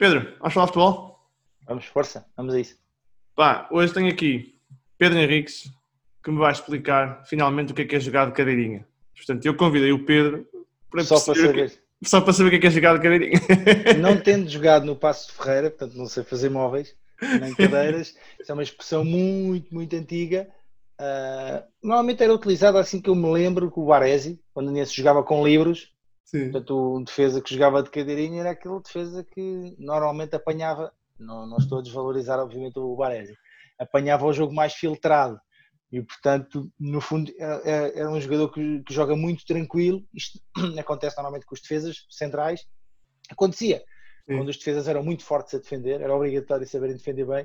Pedro, vamos falar futebol? Vamos, força, vamos a isso. Pá, hoje tenho aqui Pedro Henriques que me vai explicar finalmente o que é que é jogar de cadeirinha. Portanto, eu convidei o Pedro para Só para saber. que- só para saber o que é que é jogar de cadeirinha. Não tendo jogado no Passo de Ferreira, portanto não sei fazer móveis, nem cadeiras, isso é uma expressão muito, muito antiga. Ah, normalmente era utilizada assim que eu me lembro com o Baresi, quando ainda se jogava com livros. Sim. Portanto, um defesa que jogava de cadeirinha era aquele defesa que normalmente apanhava, não, não estou a desvalorizar obviamente o Baresi, apanhava o jogo mais filtrado. E portanto, no fundo, é- é- era um jogador que, que joga muito tranquilo. Isto acontece normalmente com os defesas centrais. Acontecia Sim. quando os defesas eram muito fortes a defender, era obrigatório saberem defender bem.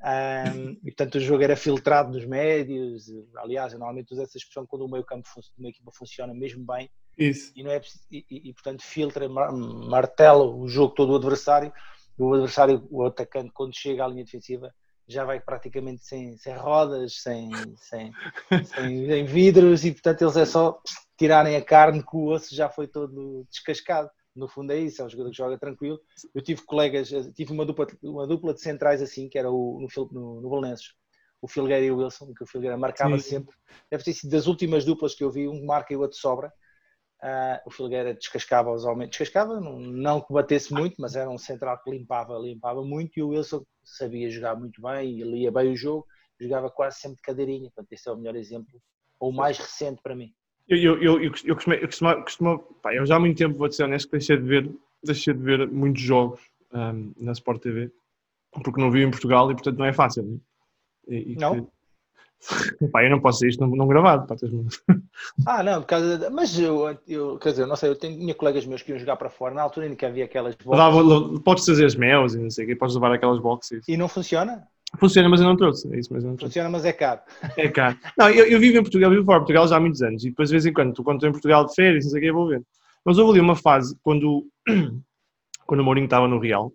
Ahm, e portanto o jogo era filtrado nos médios. Aliás, eu normalmente uso essa expressão quando o meio campo de uma equipa funciona mesmo bem Isso. e, não é, e, e- portanto filtra, mar- martela o jogo todo do adversário. O adversário, o atacante, quando chega à linha defensiva, já vai praticamente sem, sem rodas, sem, sem, sem, vidros, e portanto eles é só tirarem a carne que o osso já foi todo descascado. No fundo é isso, é um jogador que joga tranquilo. Eu tive colegas, eh, tive uma dupla, uma dupla de centrais assim, que era o, no, no, no Belenenses, o Filgueira e o Wilson, que o Filgueira marcava Sim. sempre. Deve ter sido das últimas duplas que eu vi, um marca e o outro sobra. Ah, o Filgueira descascava os homens, descascava, não, não que batesse muito, mas era um central que limpava, limpava muito e o Wilson sabia jogar muito bem e lia bem o jogo, jogava quase sempre de cadeirinha, portanto esse é o melhor exemplo, ou o mais recente para mim. Eu, eu, eu, eu, eu, costumo, eu, costumo, costumo- pá, eu já há muito tempo, vou ser honesto, que deixei de ver, deixei de ver muitos jogos ahm, na Sport TV, porque não vi em Portugal e portanto não é fácil. né? E- e Não? que- pá, eu não posso ser isto não, não gravado. Pá, tens-me- Ah, não, por causa da- mas eu, eu, quer dizer, não sei, eu tenho, tinha colegas meus que iam jogar para fora, na altura ainda que havia aquelas boxes podes trazer as mel e não sei o quê, podes levar aquelas boxes. e não funciona? Funciona, mas eu não trouxe. É isso eu não trouxe. Funciona, mas é caro. É caro. Não, eu, eu vivo em Portugal, vivo fora de Portugal já há muitos anos e depois de vez em quando, tu, quando estou em Portugal de férias, não sei o que, eu vou ver. Mas houve ali uma fase quando, quando o Mourinho estava no Real,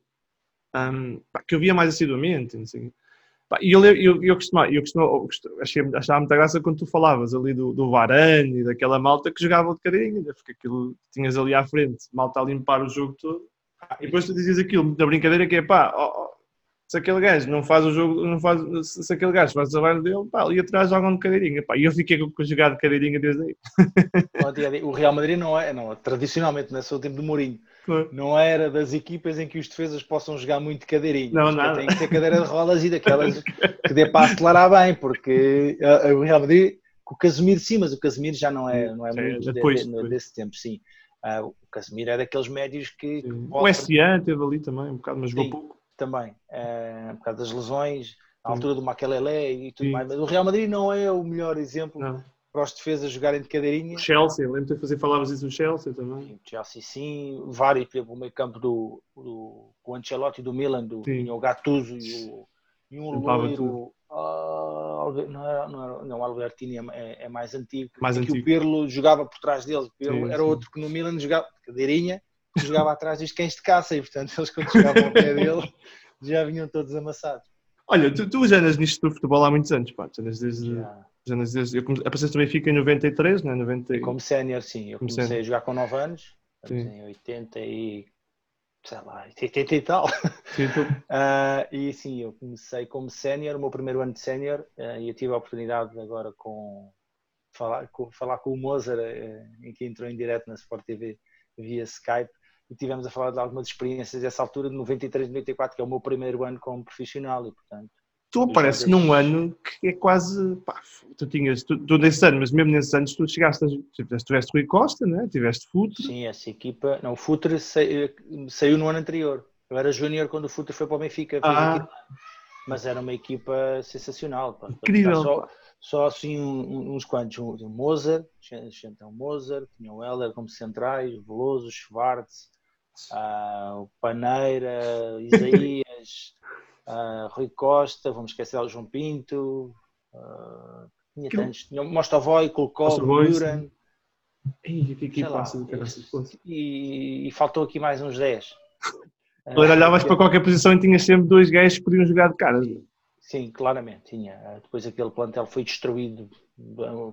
hum, pá, que eu via mais assiduamente, não sei. Pá, E eu, eu, eu, costumava, eu costumava, achei, achava muita graça quando tu falavas ali do, do Varane e daquela malta que jogava de cadeirinha, né? porque aquilo tinhas ali à frente, malta a limpar o jogo todo. E depois tu dizias aquilo da brincadeira que é pá, ó, ó, se aquele gajo não faz o jogo, não faz, se aquele gajo faz o trabalho dele, pá, ali atrás jogam de cadeirinha. Pá, e eu fiquei com, com jogar de cadeirinha desde aí. O Real Madrid não é, não, tradicionalmente, não é só o tempo do Mourinho. Não era das equipas em que os defesas possam jogar muito de cadeirinha. Não, nada. Tem que ser cadeira de rodas e daquelas que dê para acelerar bem, porque eh, o Real Madrid, com o Casemiro sim, mas o Casemiro já não é, não é Sim, muito de- depois, de- depois. desse tempo, sim. Ah, o Casemiro é daqueles médios que, que O pode- SA teve ali também, um bocado, mas jogou Sim. pouco. também, eh, por causa das lesões, à altura do Makelele e tudo Sim. mais. Mas o Real Madrid não é o melhor exemplo Não. Para os defesas jogarem de cadeirinha. O Chelsea, lembro-te de fazer, falavas isso do Chelsea também. Sim, Chelsea sim, vários, por exemplo, o meio campo do, do o Ancelotti do Milan, do tinha o Gattuso e, o, e um loiro, Albe- não, era, não, era, não, o Albertini é, é- é mais antigo, Mais que antigo. o Pirlo jogava por trás dele, Pirlo Sim, era sim. outro que no Milan jogava de cadeirinha, jogava atrás dos cães de caça e portanto eles quando chegavam ao pé dele já vinham todos amassados. Olha, tu, tu já andas nisto do futebol há muitos anos, pá. Tu andas desde, Já. Eu come- apareceste também fica em 93, não é? 90, Como sénior, sim, eu Como comecei sénior. a jogar com 9 anos, em 80 e sei lá, 80 e tal. Sim, tu- Ah, e sim, eu comecei como sénior, o meu primeiro ano de sénior, ah, e eu tive a oportunidade agora com falar com, falar com o Mozart, eh, em que entrou em direto na Sport TV via Skype, e tivemos a falar de algumas experiências dessa altura, de 93, 94, que é o meu primeiro ano como profissional, e portanto, tu apareces num ano que é quase. Pá, tu tinhas. Tu, tu nesse ano, mas mesmo nesses anos, tu chegaste. A, tiveste, Rui Costa, né? tiveste Futre. sim, essa equipa, não, o Futre sa- saiu no ano anterior, eu era júnior quando o Futre foi para o Benfica, Ah. mas era uma equipa sensacional. pá. Incrível, Só, só assim um- uns quantos, o o Mozart, então Mozart, tinha o Heller como centrais, o Veloso, o Schwartz, ah, o Paneira, Isaías, ah, Rui Costa, vamos esquecer o João Pinto, ah, tinha Aquilo- tantos, tinha o Mostovoy, Kulkov, que lá, caraças, fosse. e, e faltou aqui mais uns 10. Quando olhavas para qualquer posição e tinhas sempre dois gajos que podiam jogar de caras. Sim, claramente, tinha. Ah, Depois aquele plantel foi destruído,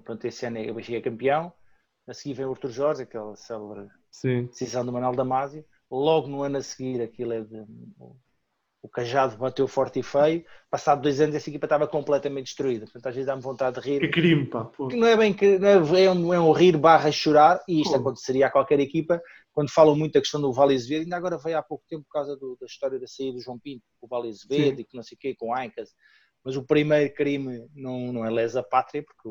pronto, esse ano o Benfica é campeão. A seguir vem o Arthur Jorge, aquela célebre Sim. decisão do Manuel Damasio. logo no ano a seguir aquilo é de, o Cajado bateu forte e feio. Passado dois anos, essa equipa estava completamente destruída. Portanto, às vezes dá-me vontade de rir. Que crime, pá. Pô. Não é bem que não é, é, um, é um rir barra chorar, e isto pô. aconteceria a qualquer equipa. Quando falam muito da questão do Vale Azevedo, ainda agora veio há pouco tempo por causa do, da história da saída do João Pinto, com o Vale Azevedo e que não sei o quê, com Aincas. Mas o primeiro crime não, não é lesa pátria, porque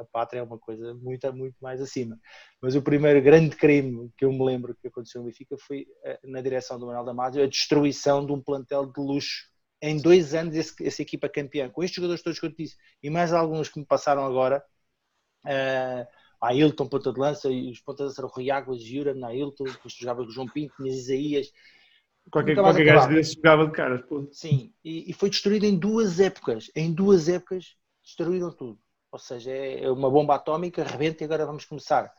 a, pátria é uma coisa muito, muito mais acima. Mas o primeiro grande crime que eu me lembro que aconteceu no Benfica foi eh, na direção do Manuel Damasio, a destruição de um plantel de luxo em dois anos esse, essa equipa campeã, com estes jogadores todos que eu te disse, e mais alguns que me passaram agora, uh, a Ailton, ponta de lança, e os pontas de lança, o Rui Águas, Jura, na Ailton, depois jogava com o João Pinto, tinhas Isaías, Qualquer, qualquer gajo desse jogava de caras. Pô. Sim, e, e, foi destruído em duas épocas. Em duas épocas destruíram tudo. Ou seja, é, é uma bomba atómica, rebenta e agora vamos começar.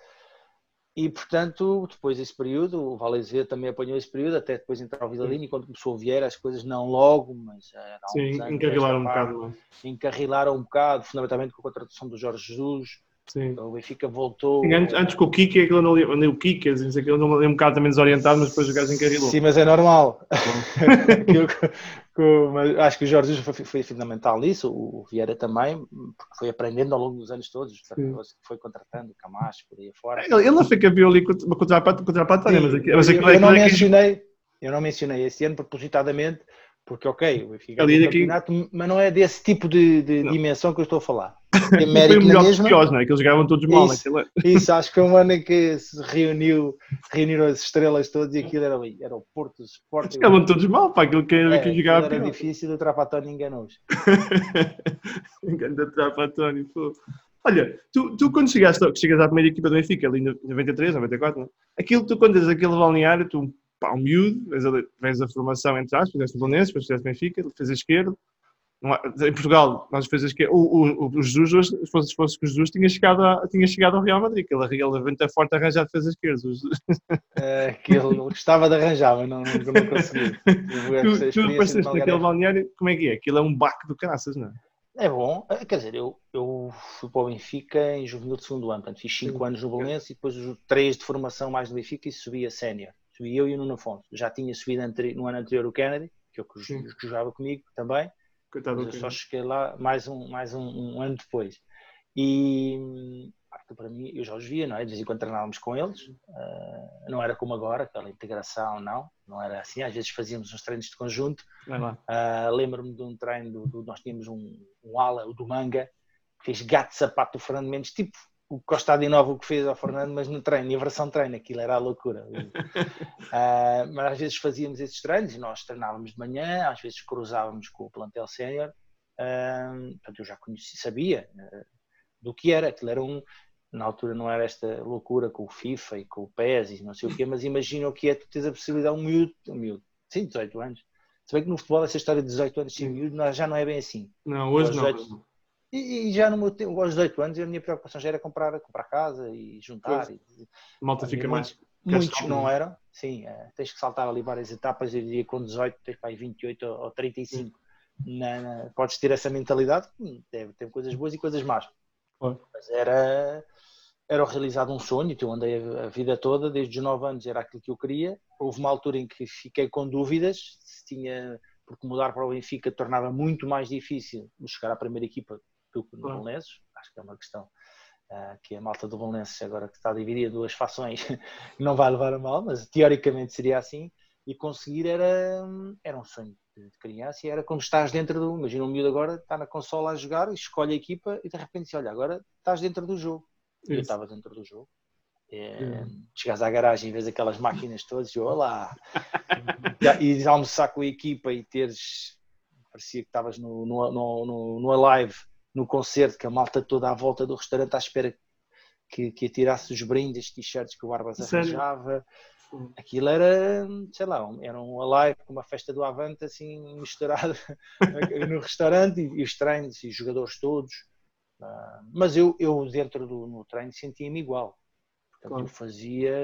E portanto, depois desse período, o Valezia também apanhou esse período, até depois entrar o Vidalini, e quando começou o Vieira, as coisas não logo, mas Sim, encarrilaram um bocado. Encarrilaram um bocado, fundamentalmente com a contratação do Jorge Jesus Sim. Então, o Benfica voltou. Sim, antes, antes com o Kike, aquilo não li, o Kike, aquilo não um bocado também desorientado, mas depois o gajo encarrilou. Sim, mas é normal. mas acho que o Jorge foi, foi, fundamental nisso, o Vieira também, porque foi aprendendo ao longo dos anos todos, foi contratando Camacho por aí fora. Ele, ele não foi campeão ali contra a Patónia, mas, aqui, mas aquilo eu, eu, não mencionei, eu não mencionei esse ano propositadamente porque, ok, o Benfica é campeonato, mas não é desse tipo de, de dimensão que eu estou a falar. Tem mérito foi melhor mesma. Piores, não é? Que eles jogavam todos mal isso, naquele Isso, acho que é um ano em que se reuniu, reuniram as estrelas todas e aquilo era ali, era o Porto, o Sport. Jogavam todos mal, para aquilo que, é, que jogava Era pior. difícil, o Trapatónio enganou-os. Engano o Trapatónio, pô. Olha, tu, tu quando chegaste, chegas à primeira equipa do Benfica, ali em 93, 94, não? aquilo, tu quando tens aquele balneário, tu pá, um miúdo, vês a, vês a formação entre aspas, fizeste o Bolonense, depois fizeste Benfica, fez a esquerda. Em Portugal, nós fez a esquerda. O, o, o Jesus, se fosse, se fosse que o Jesus, tinha chegado, a, tinha chegado ao Real Madrid, que ele, ele vem forte arranjar defesa esquerda. É, que ele gostava de arranjar, mas não, não, não conseguiu. tu, tu apareceste naquele balneário, como é que é? Aquilo é um baque do caraças, não é? É bom, é, quer dizer, eu, eu fui para o Benfica em juvenil de segundo ano, portanto fiz 5 anos no Bolonense e depois 3 de formação mais no Benfica e subi a sénior subi eu e o Nuno Afonso. Já tinha subido no ano anterior o Kennedy, que eu que jogava comigo também. Coitado eu só cheguei lá mais um, mais um, um ano depois. E para mim, eu já os via, não é? De vez em quando treinávamos com eles, uh, não era como agora, aquela integração, não, não era assim. Às vezes fazíamos uns treinos de conjunto. Uh, Lembro-me de um treino, do, do, nós tínhamos um, um ala, o do Manga, que fez gato sapato do Fernando Mendes, tipo o Costa Nova o que fez ao Fernando, mas no treino, em versão treino, aquilo era a loucura. uh, mas às vezes fazíamos esses treinos e nós treinávamos de manhã, às vezes cruzávamos com o plantel sénior. Uh, portanto, eu já conheci, sabia uh, do que era. Aquilo era um. Na altura não era esta loucura com o FIFA e com o PES e não sei o quê, mas imagina o que é tu tens a possibilidade, um miúdo, um miúdo, sim, 18 anos. Se bem que no futebol essa história de 18 anos sem miúdo já não é bem assim. Não, hoje não. E, e, já no meu tempo, aos 18 anos, a minha preocupação já era comprar, comprar casa e juntar. E, Malta fica mais. Muitos que não eram, sim, é, tens que saltar ali várias etapas. Eu diria com 18, tens para aí 28 ou 35. Na, na, podes ter essa mentalidade, tem, hum, tem coisas boas e coisas más. Mas era, era realizado um sonho, eu andei a, a vida toda, desde os 9 anos era aquilo que eu queria. Houve uma altura em que fiquei com dúvidas se tinha, porque mudar para o Benfica tornava muito mais difícil chegar à primeira equipa do que no claro. Belenenses. Acho que é uma questão uh, que a malta do Belenenses, agora que está dividida em duas fações, não vai levar a mal, mas teoricamente seria assim. E conseguir era, era um sonho de criança e era como estás dentro do. Imagina um miúdo agora, está na consola a jogar, escolhe a equipa e de repente diz: Olha, agora estás dentro do jogo. Isso. Eu estava dentro do jogo. É, chegas à garagem e vês aquelas máquinas todas e olá e almoçar com a equipa e teres parecia que estavas no, no, no, no, no Alive no concerto, que a malta toda à volta do restaurante à espera que, que atirasse os brindes, t-shirts que o Barbas arranjava. Aquilo era, sei lá, era um live com uma festa do Avante assim misturada no restaurante e, e, os treinos e os jogadores todos. Uh, mas eu, eu dentro do no treino sentia-me igual. Portanto, claro. eu fazia.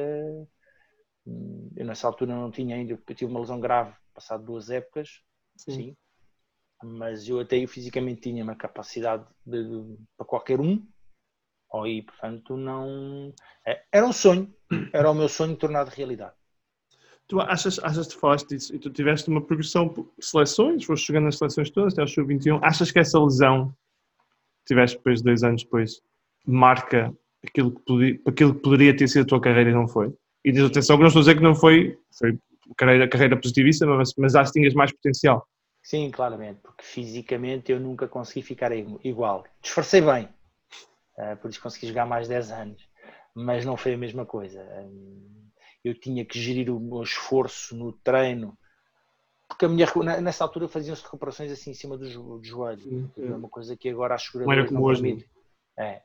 Hum, eu nessa altura não tinha ainda, eu tive uma lesão grave, passado duas épocas, sim. sim mas eu até eu fisicamente tinha uma capacidade de, de, para qualquer um, e portanto não. É, era um sonho, era o meu sonho tornado realidade. Tu achas, achas que falaste disso e tu tiveste uma progressão de seleções, foste jogando nas seleções todas até ao sub-21. Achas que essa lesão que tiveste depois, dois anos depois, marca aquilo que, podia, aquilo que poderia ter sido a tua carreira e não foi? E diz atenção que não estou a dizer que não foi, foi carreira, carreira positivista, mas, mas acho que tinhas mais potencial. Sim, claramente, porque fisicamente eu nunca consegui ficar igual. Disfarcei bem, uh, por isso consegui jogar mais 10 anos, mas não foi a mesma coisa. Um, eu tinha que gerir o meu esforço no treino, porque a minha, nessa altura faziam-se recuperações assim em cima do, do joelho. é uma coisa que agora acho que não era como hoje. É,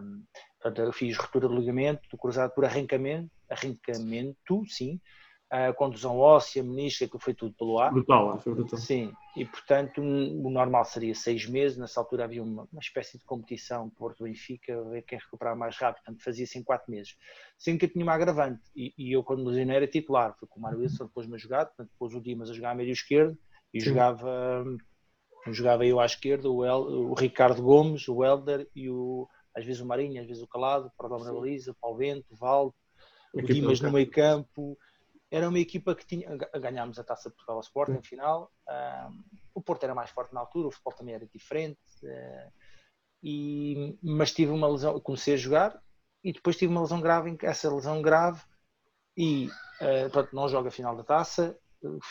um, portanto, eu fiz ruptura de ligamento cruzado por arrancamento, arrancamento, sim, a contusão óssea, menisca, que foi tudo pelo ar. Brutal, foi brutal. Sim, e portanto o normal seria seis meses, nessa altura havia uma, uma espécie de competição Porto-Benfica, ver quem recuperar mais rápido, portanto fazia-se em quatro meses. Sendo que eu tinha uma agravante, e, e eu quando me lesionei era titular, foi com o Mário Wilson, depois me a jogar, portanto depois o Dimas a jogar a meio esquerdo, e jogava, jogava eu à esquerda, o, El, o Ricardo Gomes, o Helder, e o, às vezes o Marinho, às vezes o Calado, o Perdão na baliza, o Paulo Vento, o Valdo, o Dimas no meio campo, era uma equipa que tinha. Ganhámos a taça de Portugal ao Sporting, final. Um, o Porto era mais forte na altura, o futebol também era diferente. Uh, e, mas tive uma lesão, comecei a jogar e depois tive uma lesão grave, essa lesão grave, e uh, portanto, não jogo a final da taça,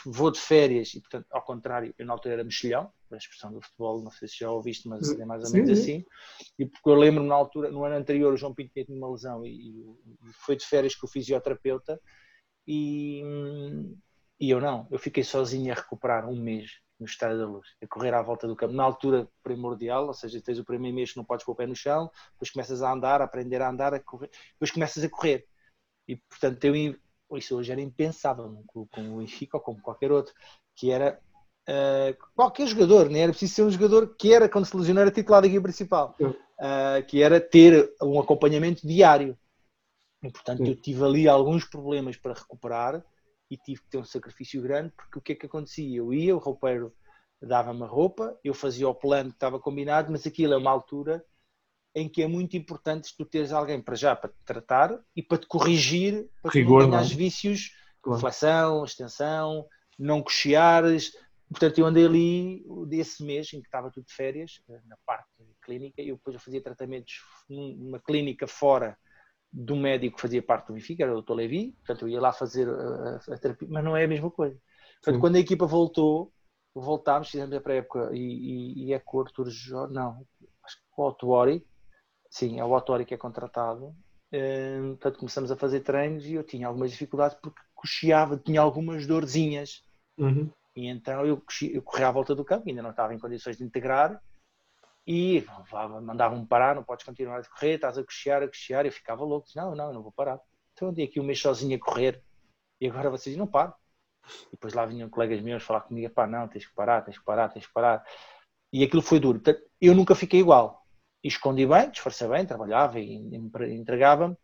vou de férias e, portanto, ao contrário, eu na altura era mexilhão, a expressão do futebol, não sei se já ouviste, mas é mais ou menos sim, assim. E porque eu lembro-me na altura, no ano anterior, o João Pinto tinha uma lesão e, e foi de férias com o fisioterapeuta e, e eu não, eu fiquei sozinho a recuperar um mês no Estádio da Luz, a correr à volta do campo, na altura primordial, ou seja, tens o primeiro mês que não podes pôr o pé no chão, depois começas a andar, a aprender a andar, a correr, depois começas a correr. E portanto, eu, isso hoje era impensável num clube como o Benfica ou como qualquer outro, que era uh, qualquer jogador, nem era preciso ser um jogador que era, quando se lesionou, era titular da equipe principal, uh, que era ter um acompanhamento diário. E, portanto, Sim. eu tive ali alguns problemas para recuperar e tive que ter um sacrifício grande, porque o que é que acontecia? Eu ia, o roupeiro dava-me a roupa, eu fazia o plano que estava combinado, mas aquilo é uma altura em que é muito importante tu teres alguém para já para te tratar e para te corrigir, para Rigor, não ganhares vícios, claro. flexão, extensão, não cocheares. Portanto, eu andei ali desse mês em que estava tudo de férias, na parte clínica, e eu depois eu fazia tratamentos numa clínica fora do médico que fazia parte do Benfica, era o Dr. Levi, portanto eu ia lá fazer a, a, terapia, mas não é a mesma coisa. Portanto, Sim. quando a equipa voltou, voltámos, fizemos a pré-época e, e, e, é com o Arthur Jorge, não, acho que com o Otuori, sim, é o Otuori que é contratado, um, portanto começamos a fazer treinos e eu tinha algumas dificuldades porque cocheava, tinha algumas dorzinhas, uhum. e então eu, eu corria à volta do campo, ainda não estava em condições de integrar, e mandavam-me parar, não podes continuar a correr, estás a cochear, a cochear, eu ficava louco, disse, não, não, eu não vou parar. Então andei aqui um mês sozinho a correr, e agora vocês não param. E depois lá vinham colegas meus falar comigo, pá, não, tens que parar, tens que parar, tens que parar. E aquilo foi duro. Eu nunca fiquei igual. E escondi bem, disfarcei bem, trabalhava e entregava-me,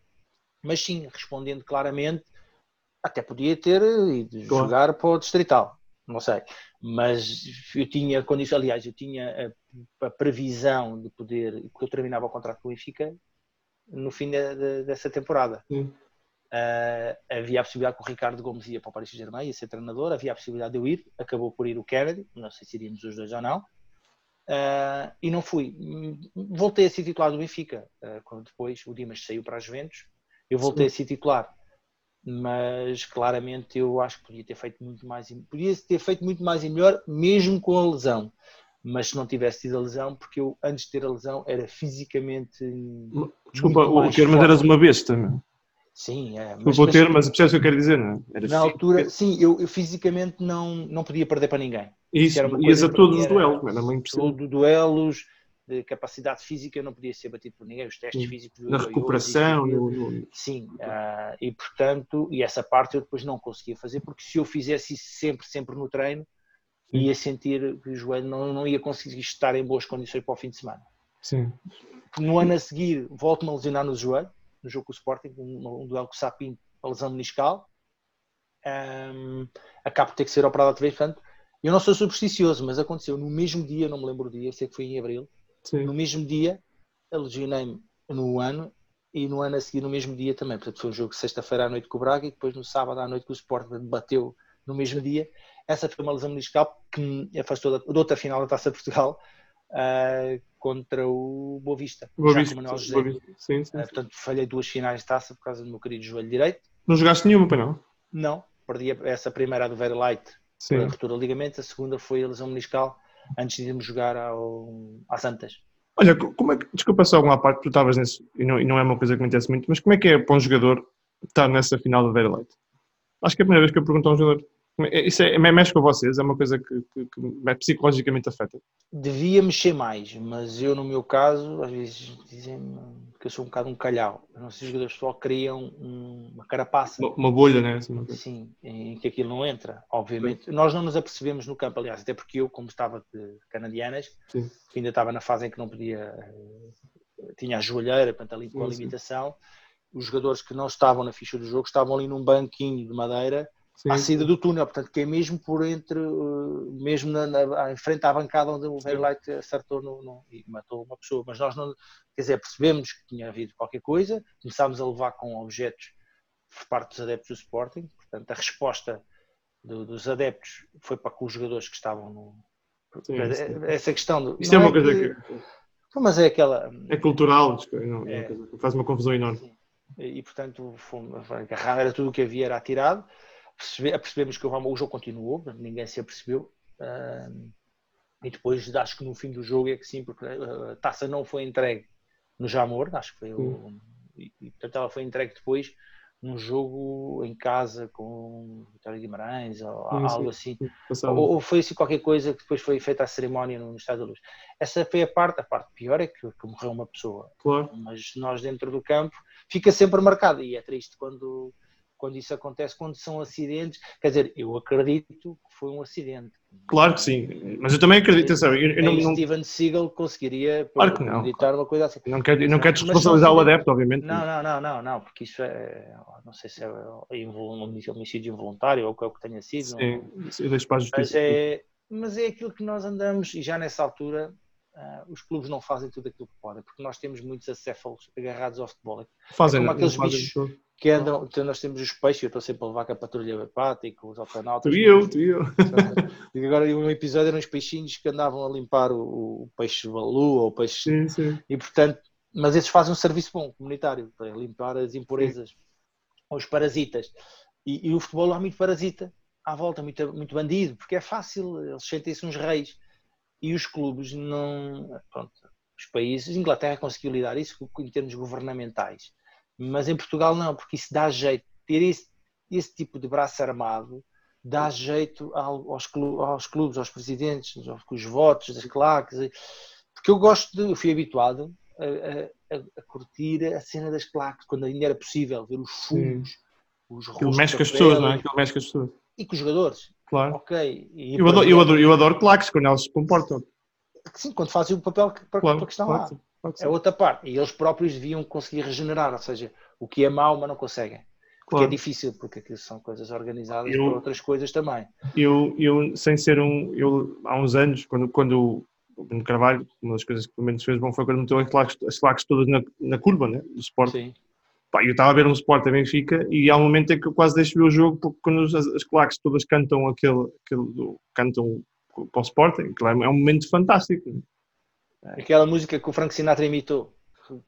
mas sim, respondendo claramente, até podia ter ido jogar para o Distrital não sei. Mas eu tinha condições, aliás, eu tinha a, a, previsão de poder, porque eu terminava o contrato com o Benfica no fim de, de, dessa temporada. Uh, havia a possibilidade que o Ricardo Gomes ia para o Paris Saint-Germain, ia ser treinador, havia a possibilidade de eu ir, acabou por ir o Kennedy, não sei se iríamos os dois ou não, uh, e não fui. Voltei a ser titular do Benfica, uh, quando depois o Dimas saiu para as Juventus, eu voltei Sim. a ser titular mas claramente eu acho que podia ter feito muito mais podia ter feito muito mais e melhor mesmo com a lesão mas se não tivesse tido a lesão porque eu antes de ter a lesão era fisicamente desculpa o mas eras uma besta meu. sim é, mas, vou ter mas percebes o que eu quero dizer não é? era na altura sim eu, eu, fisicamente não não podia perder para ninguém isso ias a todos os duelos era muito duelos de capacidade física não podia ser batido por ninguém, os testes físicos. Na recuperação. no... Sim, uh, e portanto, e essa parte eu depois não conseguia fazer, porque se eu fizesse isso sempre, sempre no treino, Sim. ia sentir que o joelho não, não ia conseguir estar em boas condições para o fim de semana. Sim. No ano a seguir, volto-me a lesionar no joelho, no jogo com o Sporting, um, um duelo com o Sapinto, a lesão meniscal. Um, acabo de ter que ser operado outra vez, portanto, eu não sou supersticioso, mas aconteceu no mesmo dia, não me lembro o dia, sei que foi em abril, Sim. No mesmo dia, lesionei-me no ano e no ano a seguir, no mesmo dia também. Portanto, foi um jogo sexta-feira à noite com o Braga e depois no sábado à noite com o Sporting bateu no mesmo dia. Essa foi uma lesão meniscal que me afastou da, da outra final da Taça Portugal uh, contra o Boa Vista. Boa Vista, Manuel José. Boa Vista. Sim, sim, uh, portanto, falhei duas finais de taça por causa do meu querido joelho direito. Não jogaste nenhuma, para não? Não, perdi essa primeira do Very Light, a ruptura de ligamento, a segunda foi a lesão meniscal antes de irmos jogar ao, às Antas. Olha, como é que, desculpa só alguma parte, tu estavas nesse, e não, e não, é uma coisa que me interessa muito, mas como é que é para um jogador estar nessa final do Light? Acho que é a primeira vez que eu pergunto a um jogador. É, isso é, é, mexe com vocês? É uma coisa que, que, que psicologicamente afeta? Devia mexer mais, mas eu, no meu caso, às vezes dizem que eu sou um bocado um calhau. Não sei se os jogadores só criam uma carapaça. Uma, uma bolha, né? Assim, Sim, em que aquilo não entra, obviamente. Sim. Nós não nos apercebemos no campo, aliás, até porque eu, como estava de canadianas, ainda estava na fase em que não podia. Eh, tinha a joelheira, portanto, ali com a limitação. Os jogadores que não estavam na ficha do jogo estavam ali num banquinho de madeira Sim. à saída do túnel, portanto, que é mesmo por entre, uh, mesmo na, na, em frente à bancada onde o Very Light acertou no, no, e matou uma pessoa. Mas nós não, quer dizer, percebemos que tinha havido qualquer coisa, começámos a levar com objetos por parte dos adeptos do Sporting, portanto, a resposta do, dos adeptos foi para com os jogadores que estavam no. Sim, sim. Essa questão. Do, Isto é uma é coisa que. que... Mas é aquela. É cultural, não, é, é faz uma confusão enorme. E, portanto, foi, agarrado, era tudo o que havia, era atirado percebe, percebemos que o, jogo continuou, ninguém se apercebeu. Uh, e depois acho que no fim do jogo é que sim, porque a taça não foi entregue no Jamor, acho que foi o, e, e, portanto ela foi entregue depois num jogo em casa com Vitória Guimarães ou sim, algo sim, assim. Ou, ou, foi assim qualquer coisa que depois foi feita a cerimónia no Estado da Luz. Essa foi a parte, a parte pior é que, que morreu uma pessoa. Claro. Mas nós dentro do campo fica sempre marcado e é triste quando quando isso acontece, quando são acidentes. Quer dizer, eu acredito que foi um acidente. Claro que sim, mas eu também acredito, sabe? Eu, eu não, não... Steven Seagal conseguiria claro que não. editar uma coisa assim. Não quero, não quero responsabilizar o adepto, obviamente. Não, não, não, não, não, porque isso é, não sei se é homicídio involuntário ou o que tenha sido. Sim, eu deixo para a justiça. Mas é, mas é aquilo que nós andamos, e já nessa altura, Uh, os clubes não fazem tudo aquilo que podem, porque nós temos muitos acéfalos agarrados ao futebol. Fazem, é como aqueles bichos que andam, então nós temos os peixes, eu estou sempre a levar com a patrulha hepática, os altanautas. Tu e eu, tu e eu. E agora um episódio eram uns peixinhos que andavam a limpar o, o peixe balu ou o peixe. Sim, sim. E portanto, mas esses fazem um serviço bom, comunitário, para limpar as impurezas, sim. os parasitas. E, e, o futebol há muito parasita à volta, muito, muito bandido, porque é fácil, eles sentem-se uns reis. E os clubes não. Pronto, os países, Inglaterra conseguiu lidar isso em termos governamentais mas em Portugal não, porque isso dá jeito. Ter esse, esse tipo de braço armado dá jeito aos, aos clubes, aos presidentes, aos, os votos das claques. Porque eu gosto de, eu fui habituado a, a, a, curtir a cena das claques, quando ainda era possível ver os fumos, Sim. os Aquilo mexe com as pessoas, não é? Aquilo mexe com as pessoas. E com os jogadores. Claro. Ok. E eu, adoro, eu, adoro, eu adoro claques quando eles se comportam. Sim, quando fazem o papel para, claro, para que estão claro. lá é outra parte. E eles próprios deviam conseguir regenerar, ou seja, o que é mau, mas não conseguem. Porque é claro. é difícil, porque aquilo são coisas organizadas eu, para outras coisas também. Eu, eu, sem ser um. Eu, há uns anos, quando, quando o Bruno Carvalho, uma das coisas que pelo menos fez bom foi quando meteu as claques, as claques todas na, na curva, né? Do Sport. Sim. Pá, eu estava a ver um Sport a Benfica e há um momento em que eu quase deixo ver o jogo porque quando as, as claques todas cantam aquele. aquele cantam para o Sporting, é, é um momento fantástico. Aquela música que o Frank Sinatra imitou.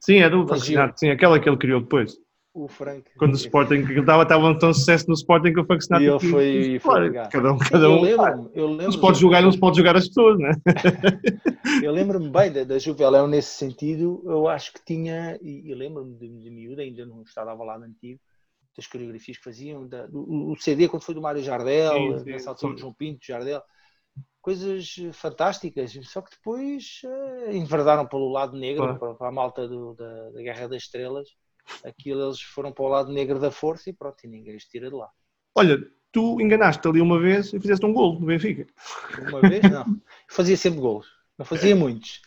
Sim, é do Frank Sinatra, sim, aquela que ele criou depois. O Frank. Quando o Sporting, que estava, estava tão sucesso no Sporting que o Frank Sinatra. E ele foi. E foi cada um, cada um. Eu lembro, eu lembro não se pode julgar, não se pode julgar as pessoas, né? eu lembro-me bem da, da Juve Leão nesse sentido. Eu acho que tinha, e, e lembro-me de, de miúda, ainda não estava lá no antigo, das coreografias que faziam. Da, o, o, CD, quando foi do Mário Jardel, sim, sim, altura do João Pinto, Jardel coisas fantásticas, só que depois uh, enverdaram pelo lado negro, para, para, a malta do, da, da, Guerra das Estrelas. Aquilo eles foram para o lado negro da força e pronto, e ninguém os tira de lá. Olha, tu enganaste ali uma vez e fizeste um gol no Benfica. Uma vez? Não. Eu fazia sempre gols. Não fazia muitos.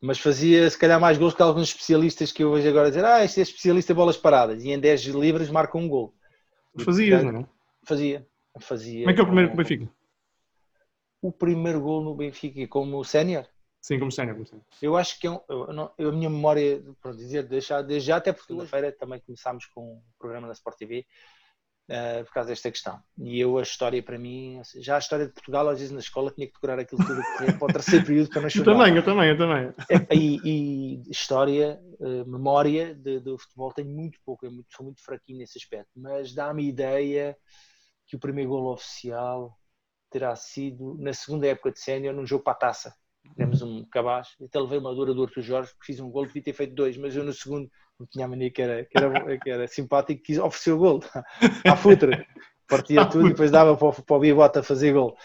Mas fazia se calhar mais gols que alguns especialistas que eu vejo agora dizer ah, este é especialista em bolas paradas. E em 10 livres marca um gol. Fazias, não é? Fazia. Fazia. Como é que é o primeiro com o Benfica? o primeiro gol no Benfica como sénior. Sim, como sénior, como sénior. Eu acho que é um, eu, não, eu, a minha memória, pronto, dizer, deixar desde já, até porque segunda-feira também começámos com o programa da Sport TV, uh, por causa desta questão. E eu, a história para mim, já a história de Portugal, às vezes na escola tinha que decorar aquilo tudo para o terceiro período para não chorar. Eu também, eu também, eu também. É, e, e história, uh, memória do futebol tenho muito pouco, eu muito, sou muito fraquinho nesse aspecto, mas dá-me ideia que o primeiro golo oficial terá sido na segunda época de sénior, num jogo para a taça temos um cabaz, até levei uma dura do Arthur Jorge, que fiz um gol, devia ter feito dois, mas eu no segundo não tinha a mania que era, que era, que era simpático, quis oferecer o gol à futra, partia tudo e depois dava para, o, para o Bibota fazer gol.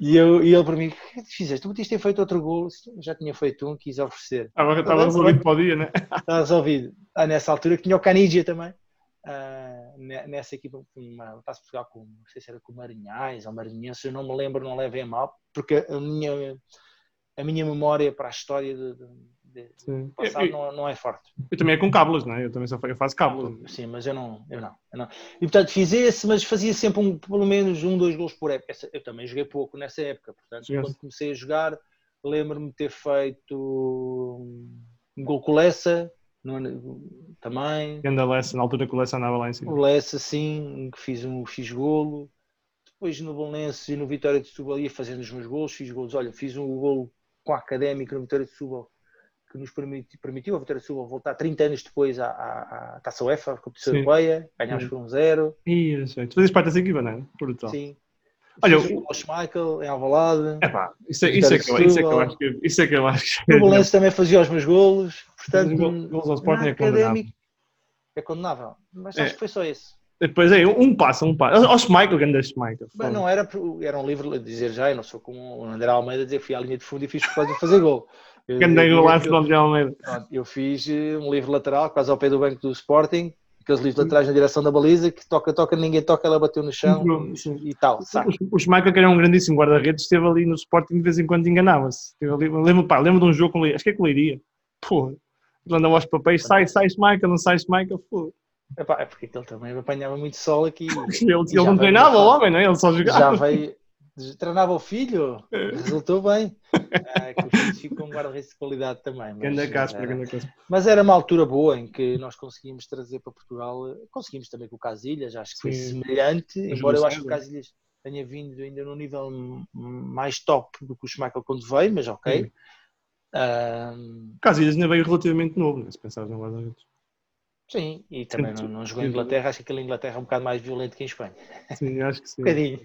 E, eu, e ele para mim, o que é que fizeste? Tu podias ter feito outro gol, já tinha feito um, quis oferecer. Agora estava resolvido para o dia, né? Estava resolvido. Ah, nessa altura tinha o Canidia também. Uh, nessa equipa, uma Taça Portugal com, não sei se era com Marinhais ou Marinhenses, eu não me lembro, não levem a mal, porque a minha a minha memória para a história de, de, de passado eu, não, não, é forte. Eu também é com cábulas, não é? Eu também só eu faço cábulas. Sim, mas eu não, eu não, eu não. E portanto fiz esse, mas fazia sempre um, pelo menos um, dois gols por época. Eu também joguei pouco nessa época, portanto, Sim. quando comecei a jogar, lembro-me de ter feito um gol com o Lessa, também. Ganda Lessa, na altura que o Lessa andava lá em cima. O Lessa, sim, que fiz um fiz golo. Depois no Bolonense e no Vitória de Setúbal ia fazendo os meus golos, fiz golos. Olha, fiz um golo com a Académica no Vitória de Setúbal, que nos permitiu, permitiu a Vitória de Setúbal voltar 30 anos depois à, à, à Taça UEFA, a competição europeia, ganhámos por um zero. Isso, tu fazes parte dessa equipa, não é? Brutal. Sim. Olha, o Michael em Alvalade. É pá, isso, é, isso, é que, isso é que eu acho que isso é que eu acho que. O Bolense também fazia os meus golos, portanto, golos ao Sporting é condenável. É condenável, mas acho é. que foi só esse. Depois é, um passo, um passo. Ao Schmeichel, grande Schmeichel. Mas não era, era um livro a dizer já, eu não sou como o André Almeida dizer fui à linha de fundo e fiz quase fazer gol. Grande golaço do André Almeida. Eu fiz eh, um livro lateral, quase ao pé do banco do Sporting, aqueles livros laterais na direção da baliza, que toca, toca, ninguém toca, ela bateu no chão e, e, tal. Saca. O Schmeichel, que era um grandíssimo guarda-redes, esteve ali no Sporting de vez em quando enganava-se. Lembro, pá, lembro de um jogo com acho que é com Leiria. Pô, andava aos papéis, sai, sai Schmeichel, não sai Schmeichel, pô. Epá, é porque ele também apanhava muito sol aqui. ele, ele não treinava o homem, não é? Ele só jogava. Já veio, treinava o filho, resultou bem. Ah, que o filho ficou um guarda-redes de qualidade também. Mas, Casper, era, mas era uma altura boa em que nós conseguimos trazer para Portugal, conseguimos também com o Casilhas, acho que foi Sim. semelhante, mas embora eu acho que o Casilhas tenha vindo ainda num nível mais top do que o Schmeichel quando veio, mas ok. Um... Casilhas ainda veio relativamente novo, né? se pensares no guarda-redes. Sim, e também não, não jogou em Inglaterra, acho que aquele Inglaterra é um bocado mais violento que em Espanha. Sim, acho que sim. um bocadinho.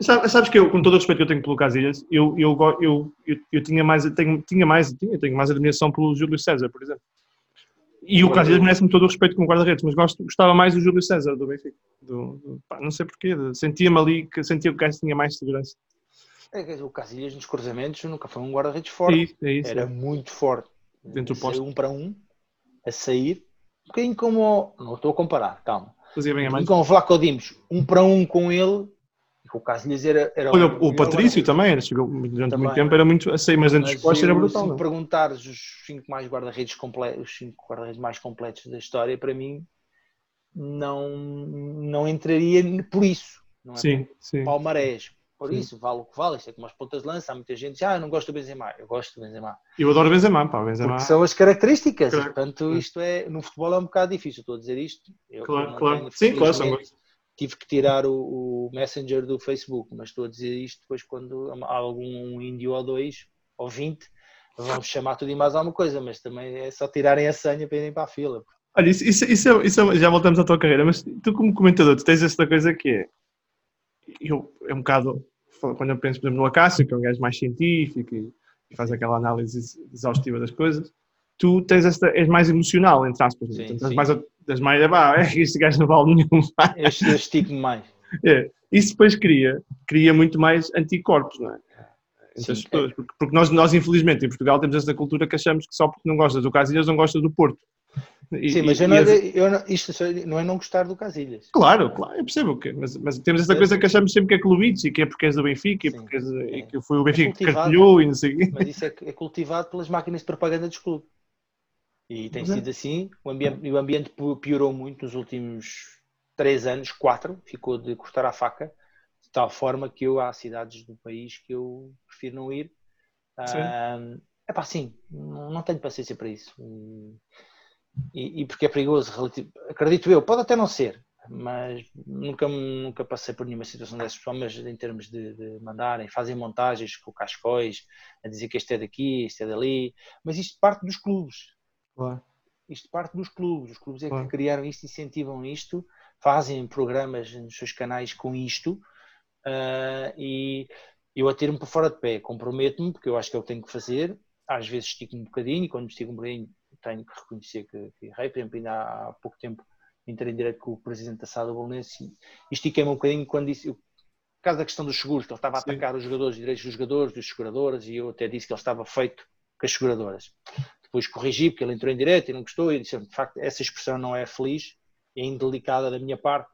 Sabes que eu, com todo o respeito que eu tenho pelo Casilhas, eu, eu, eu, eu, tinha mais, tenho, tinha mais, tinha, tenho mais admiração pelo Júlio César, por exemplo. E o Casilhas merece-me todo o respeito como guarda-redes, mas gosto, gostava mais do Júlio César, do Benfica. Do, do, pá, não sei porquê, sentia-me ali que sentia que o Casilhas tinha mais segurança. É, o Casilhas nos cruzamentos nunca foi um guarda-redes forte. É isso, Era é. muito forte. Dentro do posto. Um para um, a sair, um bocadinho como. Não estou a comparar, calma. Fazia bem a mais. Com o Dimos, um para um com ele, e com o Casilhas era. era Olha, o, o Patrício também, era, chegou, durante também. muito tempo era muito a sair, mas antes de era brutal. Se perguntares os cinco mais guarda-redes completos, os cinco guarda-redes mais completos da história, para mim, não, não entraria por isso. Não é sim, sim. Palmarés, por isso, vale o que vale. Isto é como as pontas de lança. Há muita gente que diz, ah, eu não gosto do Benzema. Eu gosto do Benzema. Eu adoro Benzema, pá. Benzema. Porque são as características. Claro. Portanto, isto é, no futebol é um bocado difícil. Estou a dizer isto. Eu, claro, claro. Sim, claro, são Tive que tirar o, o, Messenger do Facebook, mas estou a dizer isto depois quando há algum índio ou dois, ou vinte, vamos chamar tudo e mais alguma coisa, mas também é só tirarem a senha para irem para a fila. Olha, isso, isso, isso, é, isso é, já voltamos à tua carreira, mas tu como comentador, tu tens esta coisa que é, eu, é um bocado quando eu penso, por exemplo, no Acácio, que é um gajo mais científico e, e faz aquela análise exaustiva das coisas, tu tens esta, és mais emocional, entre aspas. Sim, sim. mais, das mais, ah, é, este gajo não vale nenhum. Este estico mais. É. Isso depois cria, cria muito mais anticorpos, não é? Entre as pessoas. Porque, porque nós, nós, infelizmente, em Portugal temos esta cultura que achamos que só porque não gostas do Casilhas não gostas do Porto. E, Sim, mas eu não, eu não, isto não é não gostar do Casilhas. Claro, claro, eu percebo que, mas, mas temos essa coisa que achamos sempre que é clubites e que é porque és do Benfica Sim, e porque és, é. e que foi o Benfica é que cartelhou e não sei o quê. Mas isso é, é, cultivado pelas máquinas de propaganda dos clubes. E tem sido assim. O ambiente, o ambiente piorou muito nos últimos três anos, quatro, ficou de cortar a faca, de tal forma que eu há cidades do país que eu prefiro não ir. Um, É pá, sim, não tenho paciência para isso. E, e porque é perigoso, acredito eu, pode até não ser, mas nunca, nunca passei por nenhuma situação dessas pessoas, mas em termos de, de, mandarem, fazem montagens com cascóis, a dizer que este é daqui, este é dali, mas isto parte dos clubes. Claro. Isto parte dos clubes, os clubes é que criaram isto, incentivam isto, fazem programas nos seus canais com isto, uh, e eu atiro-me para fora de pé, comprometo-me, porque eu acho que é o que tenho que fazer, às vezes estico-me um bocadinho, e quando estico um bocadinho tenho que reconhecer que, que errei, por exemplo, ainda há pouco tempo entrei em direto com o presidente da Sala Bolonense e estiquei-me um bocadinho quando disse, eu, por causa da questão dos seguros, que ele estava a atacar Sim. os jogadores, os direitos dos jogadores, dos seguradoras, e eu até disse que ele estava feito com as seguradoras. Depois corrigi, porque ele entrou em direto e não gostou, e disse, de facto, essa expressão não é feliz, é indelicada da minha parte,